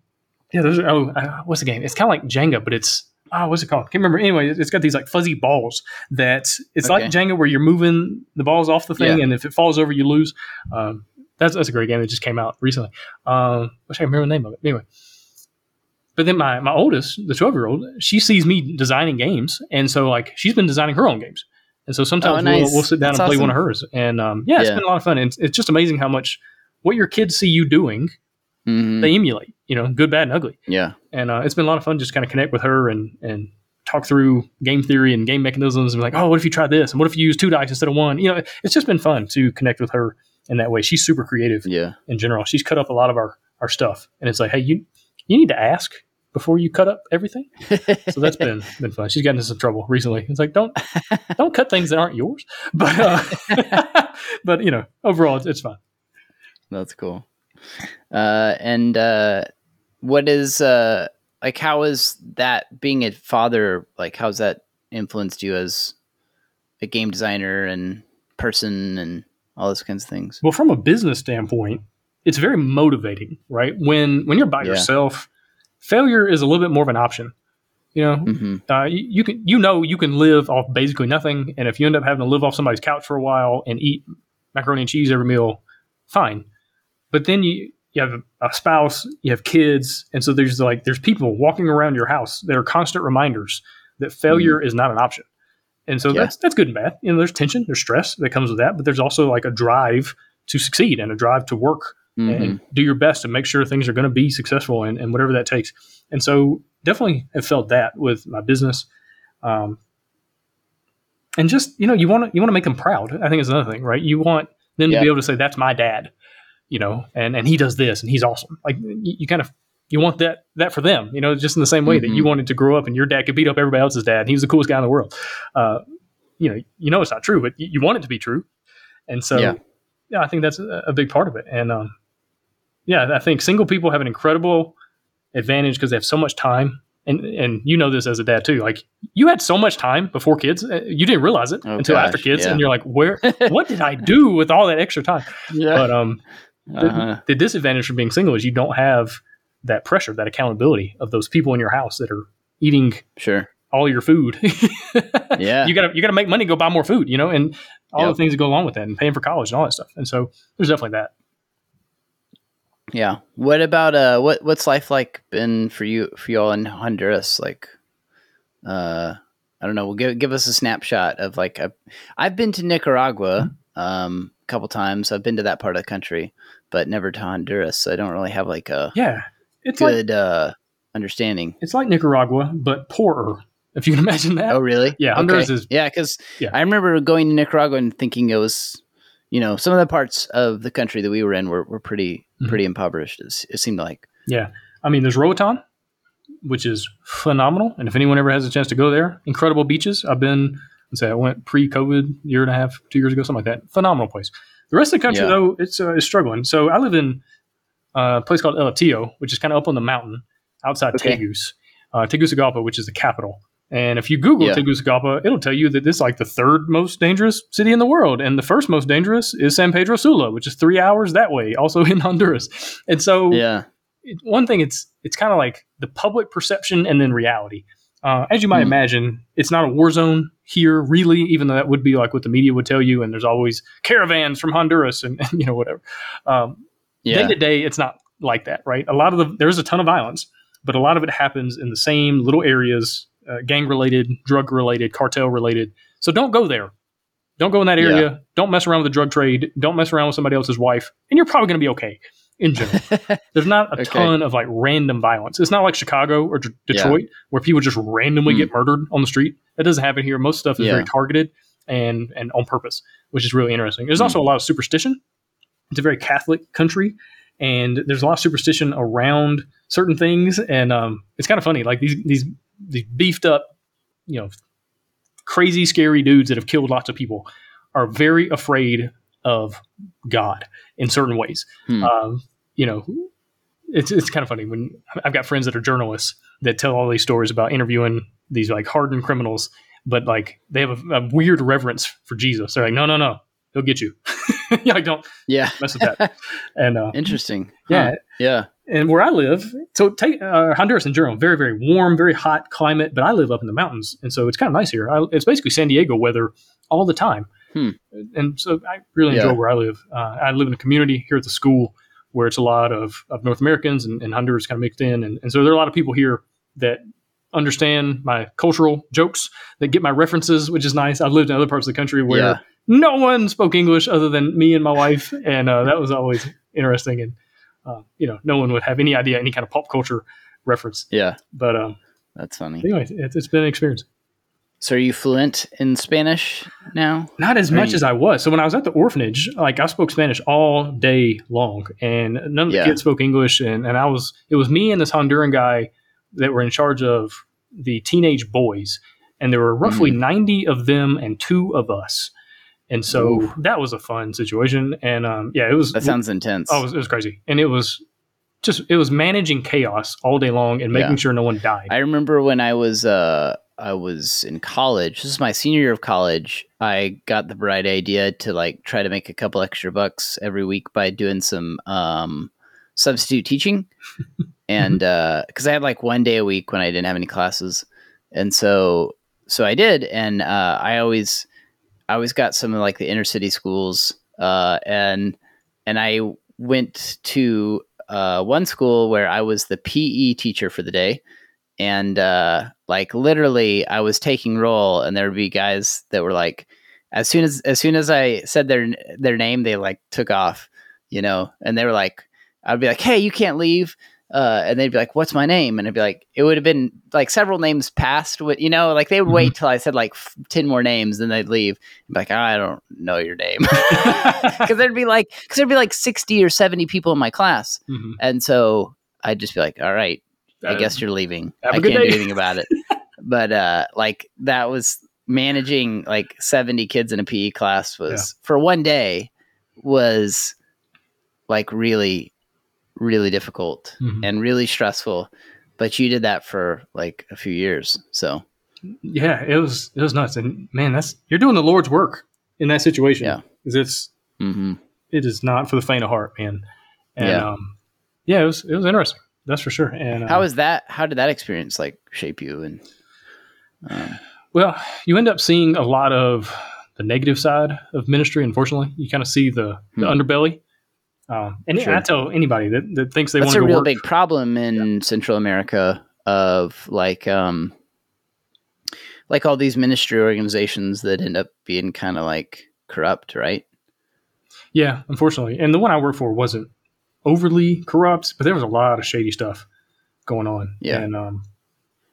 yeah, those are. Oh, uh, what's the game? It's kind of like Jenga, but it's oh, what's it called? Can't remember. Anyway, it's got these like fuzzy balls that it's like Okay. Jenga where you're moving the balls off the thing, Yeah. and if it falls over, you lose. Um, that's that's a great game that just came out recently. Um, wish I could remember the name of it. Anyway. But then my, my oldest, the 12 year old, she sees me designing games. And so, like, she's been designing her own games. And so sometimes Oh, nice. we'll, we'll sit down That's and play one of hers. And um, yeah, it's Yeah. been a lot of fun. And it's, it's just amazing how much what your kids see you doing, Mhm. they emulate, you know, good, bad, and ugly. yeah. And uh, it's been a lot of fun just kind of connect with her and, and talk through game theory and game mechanisms. And be like, oh, what if you try this? And what if you use two dice instead of one? You know, it's just been fun to connect with her in that way. She's super creative Yeah. in general. She's cut up a lot of our, our stuff. And it's like, hey, you you need to ask before you cut up everything. So that's been been fun. She's gotten into some trouble recently. It's like don't don't cut things that aren't yours. But uh, but you know, overall it's, it's fun. That's cool. Uh, and uh, what is uh like how is that being a father like how's that influenced you as a game designer and person and all those kinds of things Well, from a business standpoint, it's very motivating, right? When when you're by Yeah. yourself, failure is a little bit more of an option. You know, hmm uh, you, you can you know you can live off basically nothing, and if you end up having to live off somebody's couch for a while and eat macaroni and cheese every meal, fine. But then you you have a spouse, you have kids, and so there's like there's people walking around your house that are constant reminders that failure is not an option. And so Yeah. that's that's good and bad. You know, there's tension, there's stress that comes with that, but there's also like a drive to succeed and a drive to work hmm and do your best to make sure things are going to be successful and, and whatever that takes. And so definitely have felt that with my business. Um, and just, you know, you want to, you want to make them proud. I think is another thing, right? You want them Yeah. to be able to say, that's my dad, you know, and, and he does this and he's awesome. Like you, you kind of, you want that, that for them, you know, just in the same way that you Mhm. wanted to grow up and your dad could beat up everybody else's dad. And he was the coolest guy in the world. Uh, you know, you know, it's not true, but you, you want it to be true. And so, Yeah. yeah, I think that's a, a big part of it. And, um, yeah, I think single people have an incredible advantage because they have so much time. And and you know this as a dad too. Like you had so much time before kids, uh, you didn't realize it Oh, until after kids, yeah. and you're like, where? what did I do with all that extra time? yeah But um, uh-huh. the disadvantage from being single is you don't have that pressure, that accountability of those people in your house that are eating sure all your food. Yeah. you gotta you gotta make money, go buy more food, you know, and all Yep. the things that go along with that, and paying for college and all that stuff. And so there's definitely that. Yeah. What about uh what what's life like been for you for y'all in Honduras? Like uh I don't know, well give give us a snapshot of like I've, I've been to Nicaragua um a couple times. I've been to that part of the country, but never to Honduras. So I don't really have like a Yeah, it's like good uh understanding. it's like Nicaragua, but poorer. If you can imagine that. Oh really? Yeah, Honduras is- Yeah, cuz Yeah. I remember going to Nicaragua and thinking it was you know, some of the parts of the country that we were in were, were pretty Mhm. pretty impoverished. It, it seemed like. Yeah. I mean, there's Roatan, which is phenomenal. And if anyone ever has a chance to go there, incredible beaches. I've been, let's say I went pre COVID, year and a half, two years ago, something like that. Phenomenal place. The rest of the country, Yeah. though, it's uh, is struggling. So I live in uh, a place called El Hatillo, which is kind of up on the mountain outside Okay. Tegus, uh, Tegucigalpa, which is the capital. And if you Google Yeah. Tegucigalpa, it'll tell you that this is like the third most dangerous city in the world. And the first most dangerous is San Pedro Sula, which is three hours that way, also in Honduras. And so Yeah. it, one thing it's it's kind of like the public perception and then reality. Uh, as you might Hmm. imagine, it's not a war zone here, really. Even though that would be like what the media would tell you, and there's always caravans from Honduras and, you know whatever. Um, Day Yeah. to day, it's not like that, right? A lot of the there's a ton of violence, but a lot of it happens in the same little areas, uh, gang related, drug related, cartel related. So don't go there. Don't go in that area. Don't mess around with the drug trade. Don't mess around with somebody else's wife, and you're probably going to be okay in general. There's not a Okay. ton of like random violence. It's not like Chicago or D- Yeah. Detroit where people just randomly Hmm. get murdered on the street. That doesn't happen here. Most stuff is Yeah. very targeted and and on purpose, which is really interesting. There's also a lot of superstition. It's a very Catholic country, and there's a lot of superstition around certain things, and um, it's kind of funny. Like these these these beefed up, you know, crazy scary dudes that have killed lots of people are very afraid of God in certain ways. Hmm. Um, you know, it's it's kind of funny when I've got friends that are journalists that tell all these stories about interviewing these like hardened criminals, but like they have a, a weird reverence for Jesus. They're like, no, no, no, he'll get you. yeah, like don't Yeah. mess with that. And uh, Interesting. yeah, Huh. Yeah. and where I live, so take uh, Honduras in general, very very warm, very hot climate. But I live up in the mountains, and so it's kind of nice here. I, it's basically San Diego weather all the time, Hmm. and so I really enjoy Yeah. where I live. Uh, I live in a community here at the school where it's a lot of, of North Americans and, and Honduras kind of mixed in, and, and so there are a lot of people here that understand my cultural jokes, that get my references, which is nice. I've lived in other parts of the country where Yeah. no one spoke English other than me and my wife, and uh, that was always interesting. And uh, you know, no one would have any idea any kind of pop culture reference. Yeah. But um, That's funny. anyway, it's, it's been an experience. So are you fluent in Spanish now? Not as Are much you- as I was. So when I was at the orphanage, like I spoke Spanish all day long, and none of the Yeah. kids spoke English. And, and I was, it was me and this Honduran guy that were in charge of the teenage boys, and there were roughly Mm. ninety of them and two of us. And so Oof. that was a fun situation. And um, yeah, it was That sounds intense. Oh, it was, it was crazy, and it was just it was managing chaos all day long and making Yeah. sure no one died. I remember when I was uh I was in college. This is my senior year of college. I got the bright idea to like try to make a couple extra bucks every week by doing some um substitute teaching. and uh cuz I had like one day a week when I didn't have any classes. And so so I did and uh I always I always got some of like the inner city schools uh and and I went to uh, one school where I was the PE teacher for the day, and uh, like literally, I was taking roll, and there would be guys that were like, as soon as as soon as I said their their name, they like took off, you know, and they were like, I'd be like, hey, you can't leave. Uh, and they'd be like, "What's my name?" And I'd be like, "It would have been like several names past, with you know, like they would wait till I said like f- ten more names, then they'd leave. And be like, "I don't know your name," because there'd be like, because there'd be like sixty or seventy people in my class, Mhm. and so I'd just be like, all right, I guess you're leaving. I can't day." do anything about it. But uh like that was managing like 70 kids in a PE class was for one day was like really really difficult Mhm. and really stressful. But you did that for like a few years. So yeah, it was it was nuts. And man, that's you're doing the Lord's work in that situation. Yeah. 'Cause it's mhm. it is not for the faint of heart, man. And Yeah. um, yeah, it was it was interesting. That's for sure. And uh, how was that how did that experience like shape you and um, Well, you end up seeing a lot of the negative side of ministry. Unfortunately, you kind of see the, the Hmm. underbelly. Um, and Sure. I tell anybody that, that thinks they that's want to work It's a real work, big problem in Central America of like um like all these ministry organizations that end up being kind of like corrupt, right? yeah, unfortunately. And the one I worked for wasn't overly corrupt, but there was a lot of shady stuff going on. Yeah. And um,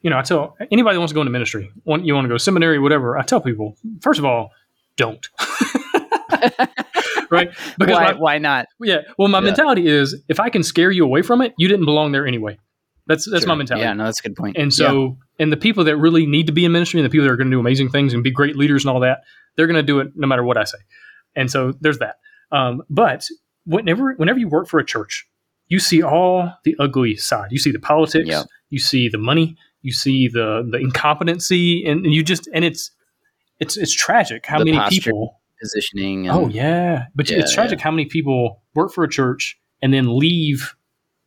you know, I tell anybody that wants to go into ministry, want you want to go to seminary, whatever. I tell people, first of all, don't. right? Because why my- why not? yeah, well, my Yeah. mentality is if I can scare you away from it, you didn't belong there anyway. That's that's my mentality. Yeah, no, that's a good point. And so, and the people that really need to be in ministry and the people that are going to do amazing things and be great leaders and all that, they're going to do it no matter what I say. And so there's that. Um, but whenever, whenever you work for a church, you see all the ugly side. You see the politics, Yeah. you see the money, you see the the incompetency, and, and you just and it's it's it's tragic how The many people. positioning. And, Oh yeah, but Yeah, it's tragic how many people work for a church and then leave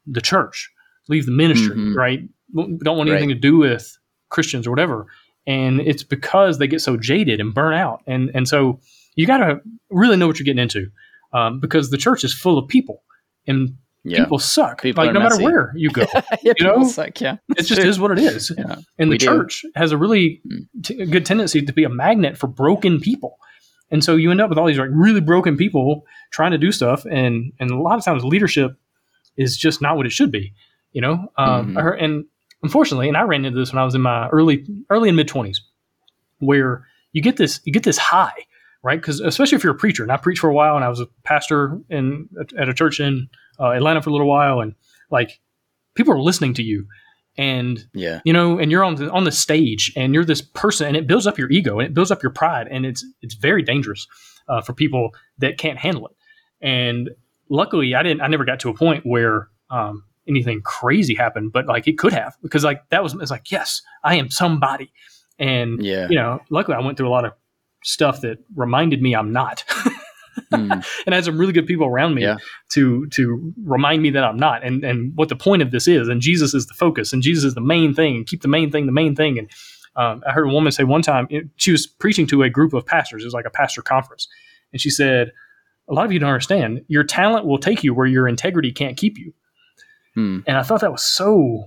the church, leave the ministry, Mhm. right? Don't want Right. anything to do with Christians or whatever, and it's because they get so jaded and burn out, and and so you got to really know what you're getting into, um, because the church is full of people, and yeah. people suck. People like no matter where you go, yeah, you know? people suck, yeah. it just is what it is. Yeah. And We the do. church has a really Mm. t- good tendency to be a magnet for broken people. And so you end up with all these like really broken people trying to do stuff, and and a lot of times leadership is just not what it should be. You know, um, Mhm. I heard- and unfortunately, and I ran into this when I was in my early early and mid twenties, where you get this you get this high, right? Because especially if you're a preacher, and I preached for a while, and I was a pastor in at a church in uh, Atlanta for a little while, and like people are listening to you, and Yeah. you know, and you're on the on the stage, and you're this person, and it builds up your ego, and it builds up your pride, and it's it's very dangerous uh, for people that can't handle it. And luckily, I didn't. I never got to a point where um, anything crazy happened, but like it could have, because like that was it's like yes, I am somebody, and Yeah. you know, luckily I went through a lot of stuff that reminded me I'm not. Mm. and I had some really good people around me Yeah. to to remind me that I'm not, and and what the point of this is, and Jesus is the focus, and Jesus is the main thing, and keep the main thing the main thing. And um, I heard a woman say one time it- she was preaching to a group of pastors, it was like a pastor conference, and she said, "A lot of you don't understand. Your talent will take you where your integrity can't keep you." Mm. And I thought that was so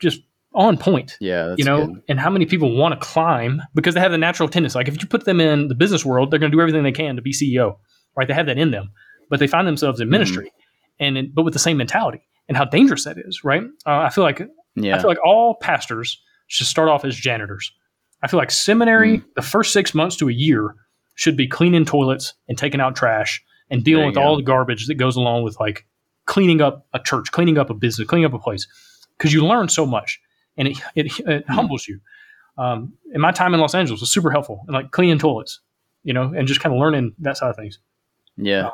just on point Yeah. That's you know, good. and how many people want to climb because they have the natural tendency. Like if you put them in the business world, they're going to do everything they can to be CEO, right? They have that in them, but they find themselves in Mhm. ministry, and in, but with the same mentality, and how dangerous that is, right? Uh, I feel like Yeah. I feel like all pastors should start off as janitors. I feel like seminary, Mm. the first six months to a year, should be cleaning toilets and taking out trash and dealing with you all go. the garbage that goes along with like cleaning up a church, cleaning up a business, cleaning up a place, because you learn so much and it it, it Mm. humbles you. Um, and my time in Los Angeles was super helpful and like cleaning toilets, you know, and just kind of learning that side of things. Yeah.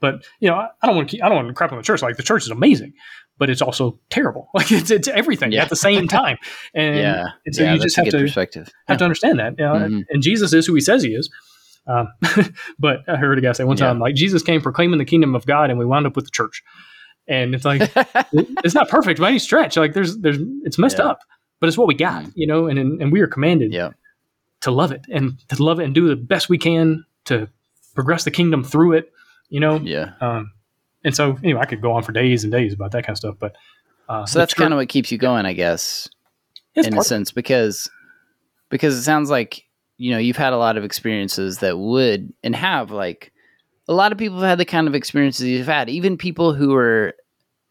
But you know, I, I don't want to keep, I don't want to crap on the church. Like the church is amazing, but it's also terrible. Like it's it's everything Yeah. at the same time. And, yeah, and so yeah, you just have to perspective. have to understand that. You know? Mhm. And Jesus is who he says he is. Um, but I heard a guy say one Yeah. time, like Jesus came proclaiming the kingdom of God, and we wound up with the church. And it's like it's not perfect by any stretch. Like there's there's it's messed Yeah. up, but it's what we got, Mhm. you know. And and, and we are commanded yeah, to love it and to love it and do the best we can to progress the kingdom through it, you know. yeah. Um, and so anyway, I could go on for days and days about that kind of stuff, but uh, So that's kind of what keeps you going, I guess. in a sense because because it sounds like you know you've had a lot of experiences that would and have like a lot of people have had the kind of experiences you've had even people who are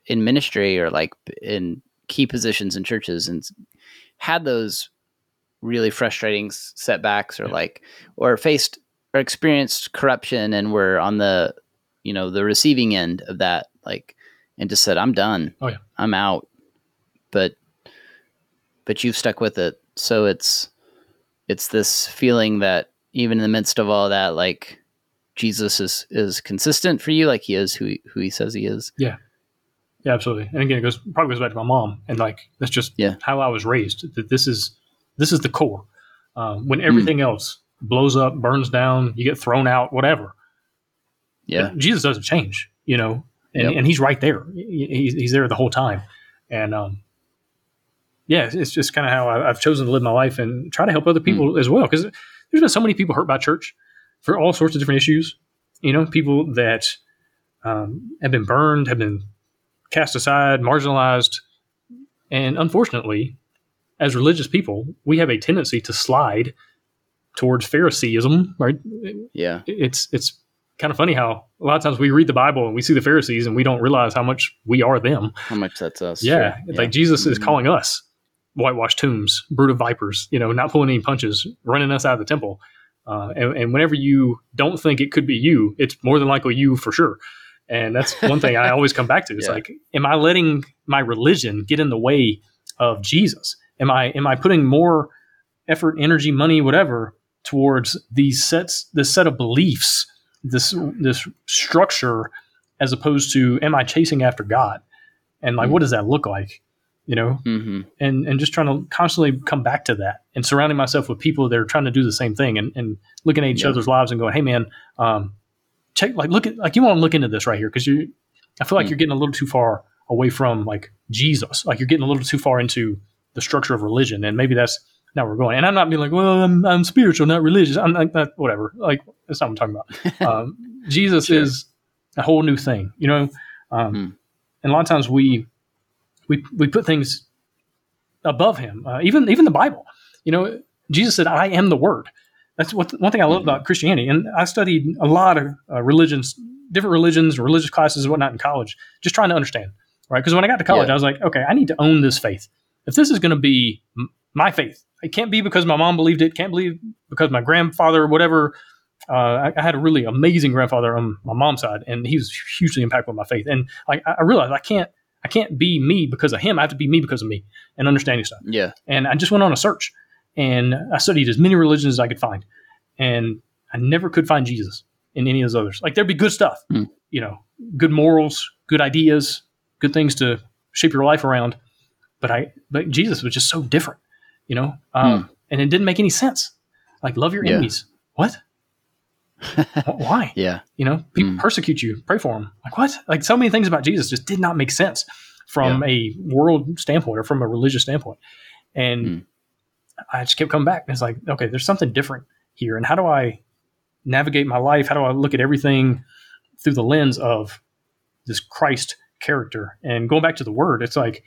in ministry or like in key positions in churches and had those really frustrating setbacks or Yeah. like or faced or experienced corruption and were on the you know the receiving end of that like and just said i'm done Oh, yeah. i'm out but but you've stuck with it so it's it's this feeling that even in the midst of all that like jesus is is consistent for you like he is who he, who he says he is Yeah, Yeah, absolutely. And again, it goes probably goes back to my mom, and like that's just Yeah. how I was raised. That this is this is the core. Um, when everything else blows up, burns down, you get thrown out, whatever. yeah Jesus doesn't change, you know, and, Yep. and he's right there. He's, he's there the whole time, and um, yeah, it's- just kind of how I've chosen to live my life and try to help other people as well. Because there's been so many people hurt by church for all sorts of different issues. You know, people that um, have been burned, have been cast aside, marginalized, and unfortunately, as religious people, we have a tendency to slide towards Phariseeism, right? yeah it's it's kind of funny how a lot of times we read the Bible and we see the Pharisees and we don't realize how much we are them. how much that's us yeah, like Jesus is Mhm. calling us whitewashed tombs, brood of vipers. You know, not pulling any punches, running us out of the temple. Uh, and, and whenever you don't think it could be you, it's more than likely you for sure. And that's one thing I always come back to. It's Yeah. like, am I letting my religion get in the way of Jesus? Am I am I putting more effort, energy, money, whatever towards these sets, this set of beliefs, this this structure, as opposed to am I chasing after God? And like, Mm. what does that look like? You know, hmm and and just trying to constantly come back to that and surrounding myself with people that are trying to do the same thing and, and looking at each Yeah. other's lives and going, hey man, um, check like look at like you want to look into this right here because you, I feel like Mm. you're getting a little too far away from like Jesus, like you're getting a little too far into the structure of religion, and maybe that's now we're going. And I'm not being like, well, I'm, I'm spiritual, not religious. I'm like that, whatever. Like that's not what I'm talking about. um, Jesus Sure. is a whole new thing, you know. Um, Hmm. And a lot of times we we we put things above him. Uh, even even the Bible, you know, Jesus said, "I am the Word." That's what one thing I love Mhm. about Christianity. And I studied a lot of uh, religions, different religions, religious classes, and whatnot in college, just trying to understand. Right? Because when I got to college, Yeah. I was like, okay, I need to own this faith. If this is going to be my faith, it can't be because my mom believed it. Can't believe because my grandfather, whatever. Uh, I, I had a really amazing grandfather on my mom's side, and he was hugely impactful on my faith. And like, I I realized I can't, I can't be me because of him. I have to be me because of me and understanding stuff. yeah And I just went on a search, and I studied as many religions as I could find, and I never could find Jesus in any of those others. Like there'd be good stuff, Hmm. you know, good morals, good ideas, good things to shape your life around. But I, but Jesus was just so different, you know, um, and it didn't make any sense. Like love your Hmm. Yeah. enemies. What? Why? yeah You know, people Mm. persecute you, pray for them. Like what? Like so many things about Jesus just did not make sense from a world standpoint or from a religious standpoint. And Mm. I just kept coming back. And it's like, okay, there's something different here. And how do I navigate my life? How do I look at everything through the lens of this Christ character? And going back to the word, it's like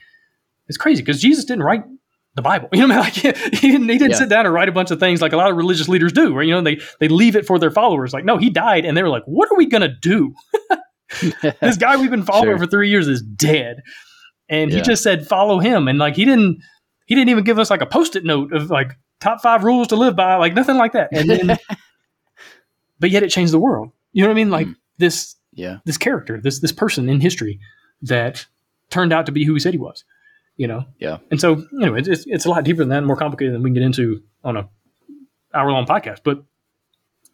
it's crazy because Jesus didn't write the Bible. You know, what I mean? like he didn't, he didn't Yeah. sit down and write a bunch of things like a lot of religious leaders do, where you know they they leave it for their followers. Like, no, he died, and they were like, "What are we gonna do? this guy we've been following Sure. for three years is dead." And he just said, "Follow him," and like he didn't he didn't even give us like a post-it note of like top five rules to live by, like nothing like that. And then, but yet it changed the world. You know what I mean? Like Mm. this yeah this character, this this person in history that turned out to be who he said he was. You know. Yeah. And so anyway, it's it's, it's a lot deeper than that, and more complicated than we can get into on a hour long podcast. But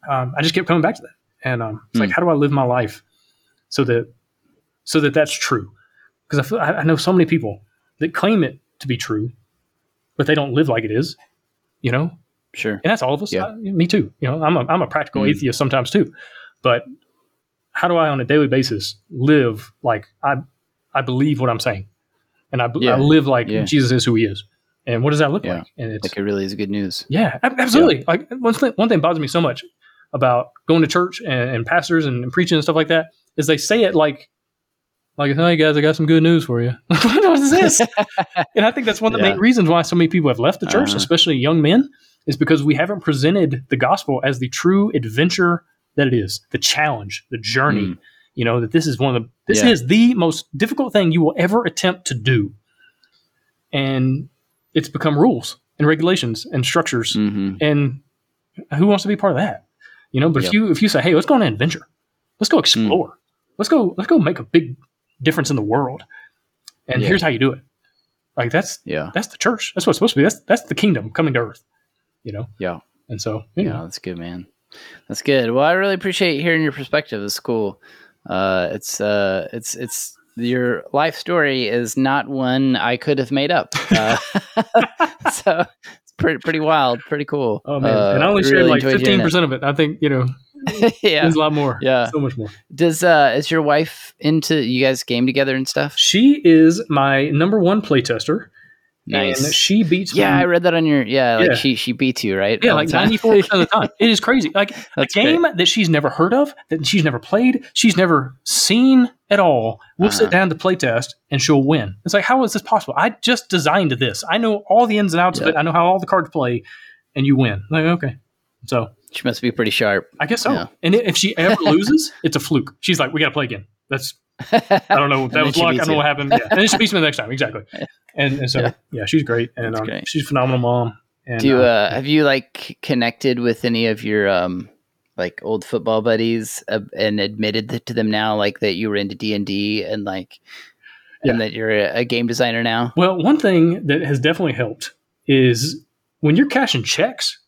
um, I just kept coming back to that, and um, it's like, Hmm. how do I live my life so that so that that's true. Because I feel I, I know so many people that claim it to be true, but they don't live like it is. You know, Sure. and that's all of us. Yeah. Uh, me too. You know, I'm a I'm a practical Mm. atheist sometimes too. But how do I, on a daily basis, live like I I believe what I'm saying, and I, Yeah. I live like Yeah. Jesus is who He is, and what does that look Yeah. like? And it's Like it really is good news. yeah, ab- absolutely. Like one thing, one thing bothers me so much about going to church and, and pastors and, and preaching and stuff like that is they say it like, like, hey guys, I got some good news for you. what is this? and I think that's one of the main reasons why so many people have left the church, Uh-huh. especially young men, is because we haven't presented the gospel as the true adventure that it is, the challenge, the journey. Mm. You know that this is one of the this Yeah. is the most difficult thing you will ever attempt to do, and it's become rules and regulations and structures hmm and who wants to be part of that you know but Yep. if you if you say hey let's go on an adventure let's go explore let's go let's go make a big difference in the world and Yeah. here's how you do it like that's Yeah. that's the church that's what it's supposed to be that's that's the kingdom coming to earth you know Yeah. and so you Yeah, that's good, man. That's good. Well, I really appreciate hearing your perspective. It's cool. Uh, it's uh, it's it's your life story is not one I could have made up. Uh, so it's pretty pretty wild, pretty cool. oh man Uh, and i only shared really like 15% of it i think you know yeah. there's a lot more Yeah. so much more Does uh, is your wife into you guys game together and stuff? she is my number one playtester Nice. and she beats me. yeah, me I read that on your yeah. Like Yeah. she she beats you right? Yeah, all like ninety four percent of the time. It is crazy. Like That's a game that she's never heard of, that she's never played, she's never seen at all. We'll sit Uh-huh. down to play test and she'll win. It's like, how is this possible? I just designed this. I know all the ins and outs of it. I know how all the cards play, and you win. Like, okay. So She must be pretty sharp. I guess so. Yeah. And if she ever loses, it's a fluke. She's like, we got to play again. That's I don't know. And That was she luck. I don't know what happened. Yeah. And then she beats me the next time. Exactly. And, and so Yeah. yeah. she's great, and um, great. she's a phenomenal mom. And, Do you, uh, uh, have you like connected with any of your um like old football buddies uh, and admitted th- to them now like that you were into D and D and like and that you're a, a game designer now? Well, one thing that has definitely helped is when you're cashing checks,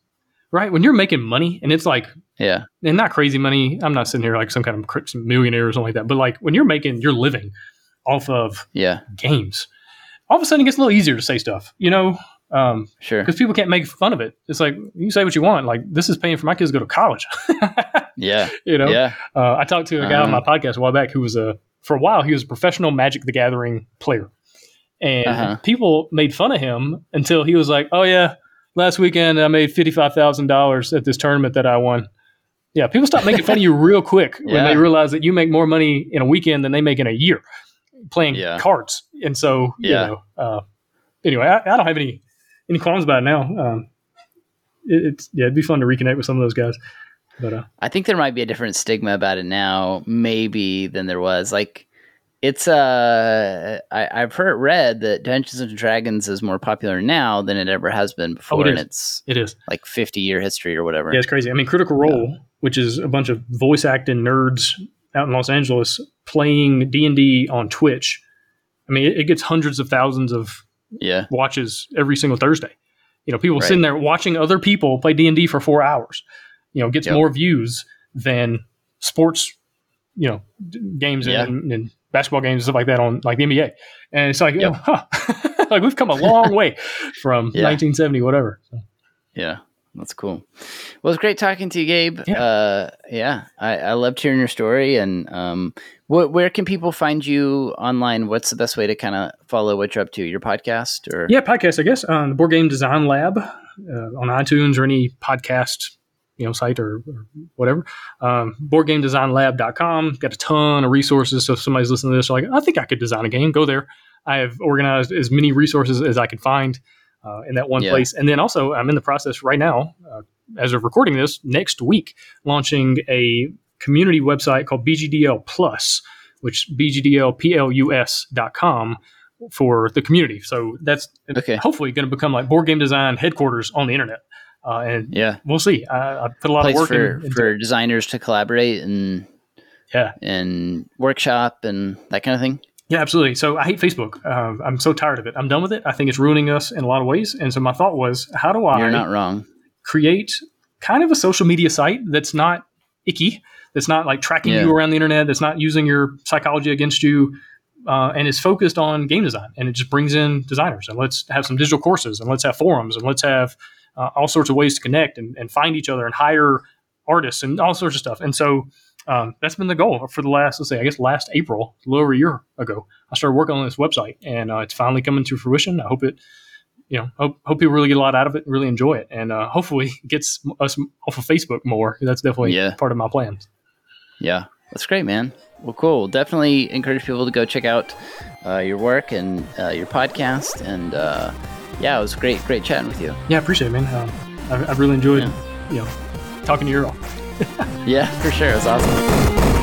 right? When you're making money and it's like, Yeah, and not crazy money. I'm not sitting here like some kind of millionaire or something like that, but like when you're making, you're living off of yeah, games, all of a sudden it gets a little easier to say stuff, you know? Um, sure, because people can't make fun of it. It's like you say what you want. Like this is paying for my kids to go to college. yeah, you know, yeah, uh, I talked to a guy on my Uh-huh. podcast a while back who was a for a while he was a professional Magic the Gathering player, and Uh-huh. people made fun of him until he was like, "Oh yeah, last weekend I made fifty five thousand dollars at this tournament that I won." Yeah, people stop making fun of you real quick when Yeah. they realize that you make more money in a weekend than they make in a year playing Yeah. cards, and so Yeah. you know. Uh, anyway, I, I don't have any any qualms about it now. Um, it, it's yeah, it'd be fun to reconnect with some of those guys, but uh, I think there might be a different stigma about it now, maybe than there was. Like, it's uh, I, I've heard read that Dungeons and Dragons is more popular now than it ever has been before, Oh, it it's it is. like fifty year history or whatever. Yeah, it's crazy. I mean, Critical Role, which is a bunch of voice acting nerds out in Los Angeles playing D and D on Twitch. I mean, it, it gets hundreds of thousands of yeah, watches every single Thursday. You know, people Right. sitting there watching other people play D and D for four hours. You know, gets Yep. more views than sports. You know, d- games Yeah. and, and basketball games and stuff like that on like the NBA. And it's like, Yep. oh, huh. like we've come a long way from Yeah. 1970, whatever. So, Yeah, that's cool. Well, it's great talking to you, Gabe. Yeah. Uh, yeah, I, I loved hearing your story. And um, wh- where can people find you online? What's the best way to kind of follow what you're up to? Your podcast or Yeah, podcast, I guess. Um, the Board Game Design Lab uh, on iTunes or any podcast you know site or, or whatever. Um, BoardGameDesignLab.com got a ton of resources. So if somebody's listening to this, like I think I could design a game. Go there. I have organized as many resources as I could find uh, in that one Yeah. place. And then also, I'm in the process right now, uh, as of recording this, next week, launching a community website called BGDL Plus, which BGDLPLUS.com for the community. So that's Okay. hopefully going to become like board game design headquarters on the internet. Uh, and yeah, we'll see. I, I put a lot place of work for in, for designers to collaborate and Yeah. and workshop and that kind of thing. Yeah, absolutely. So I hate Facebook. Uh, I'm so tired of it. I'm done with it. I think it's ruining us in a lot of ways. And so my thought was, how do I You're not wrong. create kind of a social media site that's not icky, that's not like tracking Yeah. you around the internet, that's not using your psychology against you, uh, and is focused on game design. And it just brings in designers and let's have some digital courses and let's have forums and let's have uh, all sorts of ways to connect and, and find each other and hire artists and all sorts of stuff. And so um, that's been the goal for the last, let's say, I guess last April, a little over a year ago. I started working on this website, and uh, it's finally coming to fruition. I hope it, you know, hope, hope people really get a lot out of it and really enjoy it, and uh, hopefully gets us off of Facebook more. That's definitely Yeah. part of my plans. Yeah, that's great, man. Well, cool. Definitely encourage people to go check out uh, your work and uh, your podcast. And uh, yeah, it was great, great chatting with you. Yeah, I appreciate it, man. Um, I, I really enjoyed, Yeah. you know, talking to you all. Yeah, for sure. It was awesome.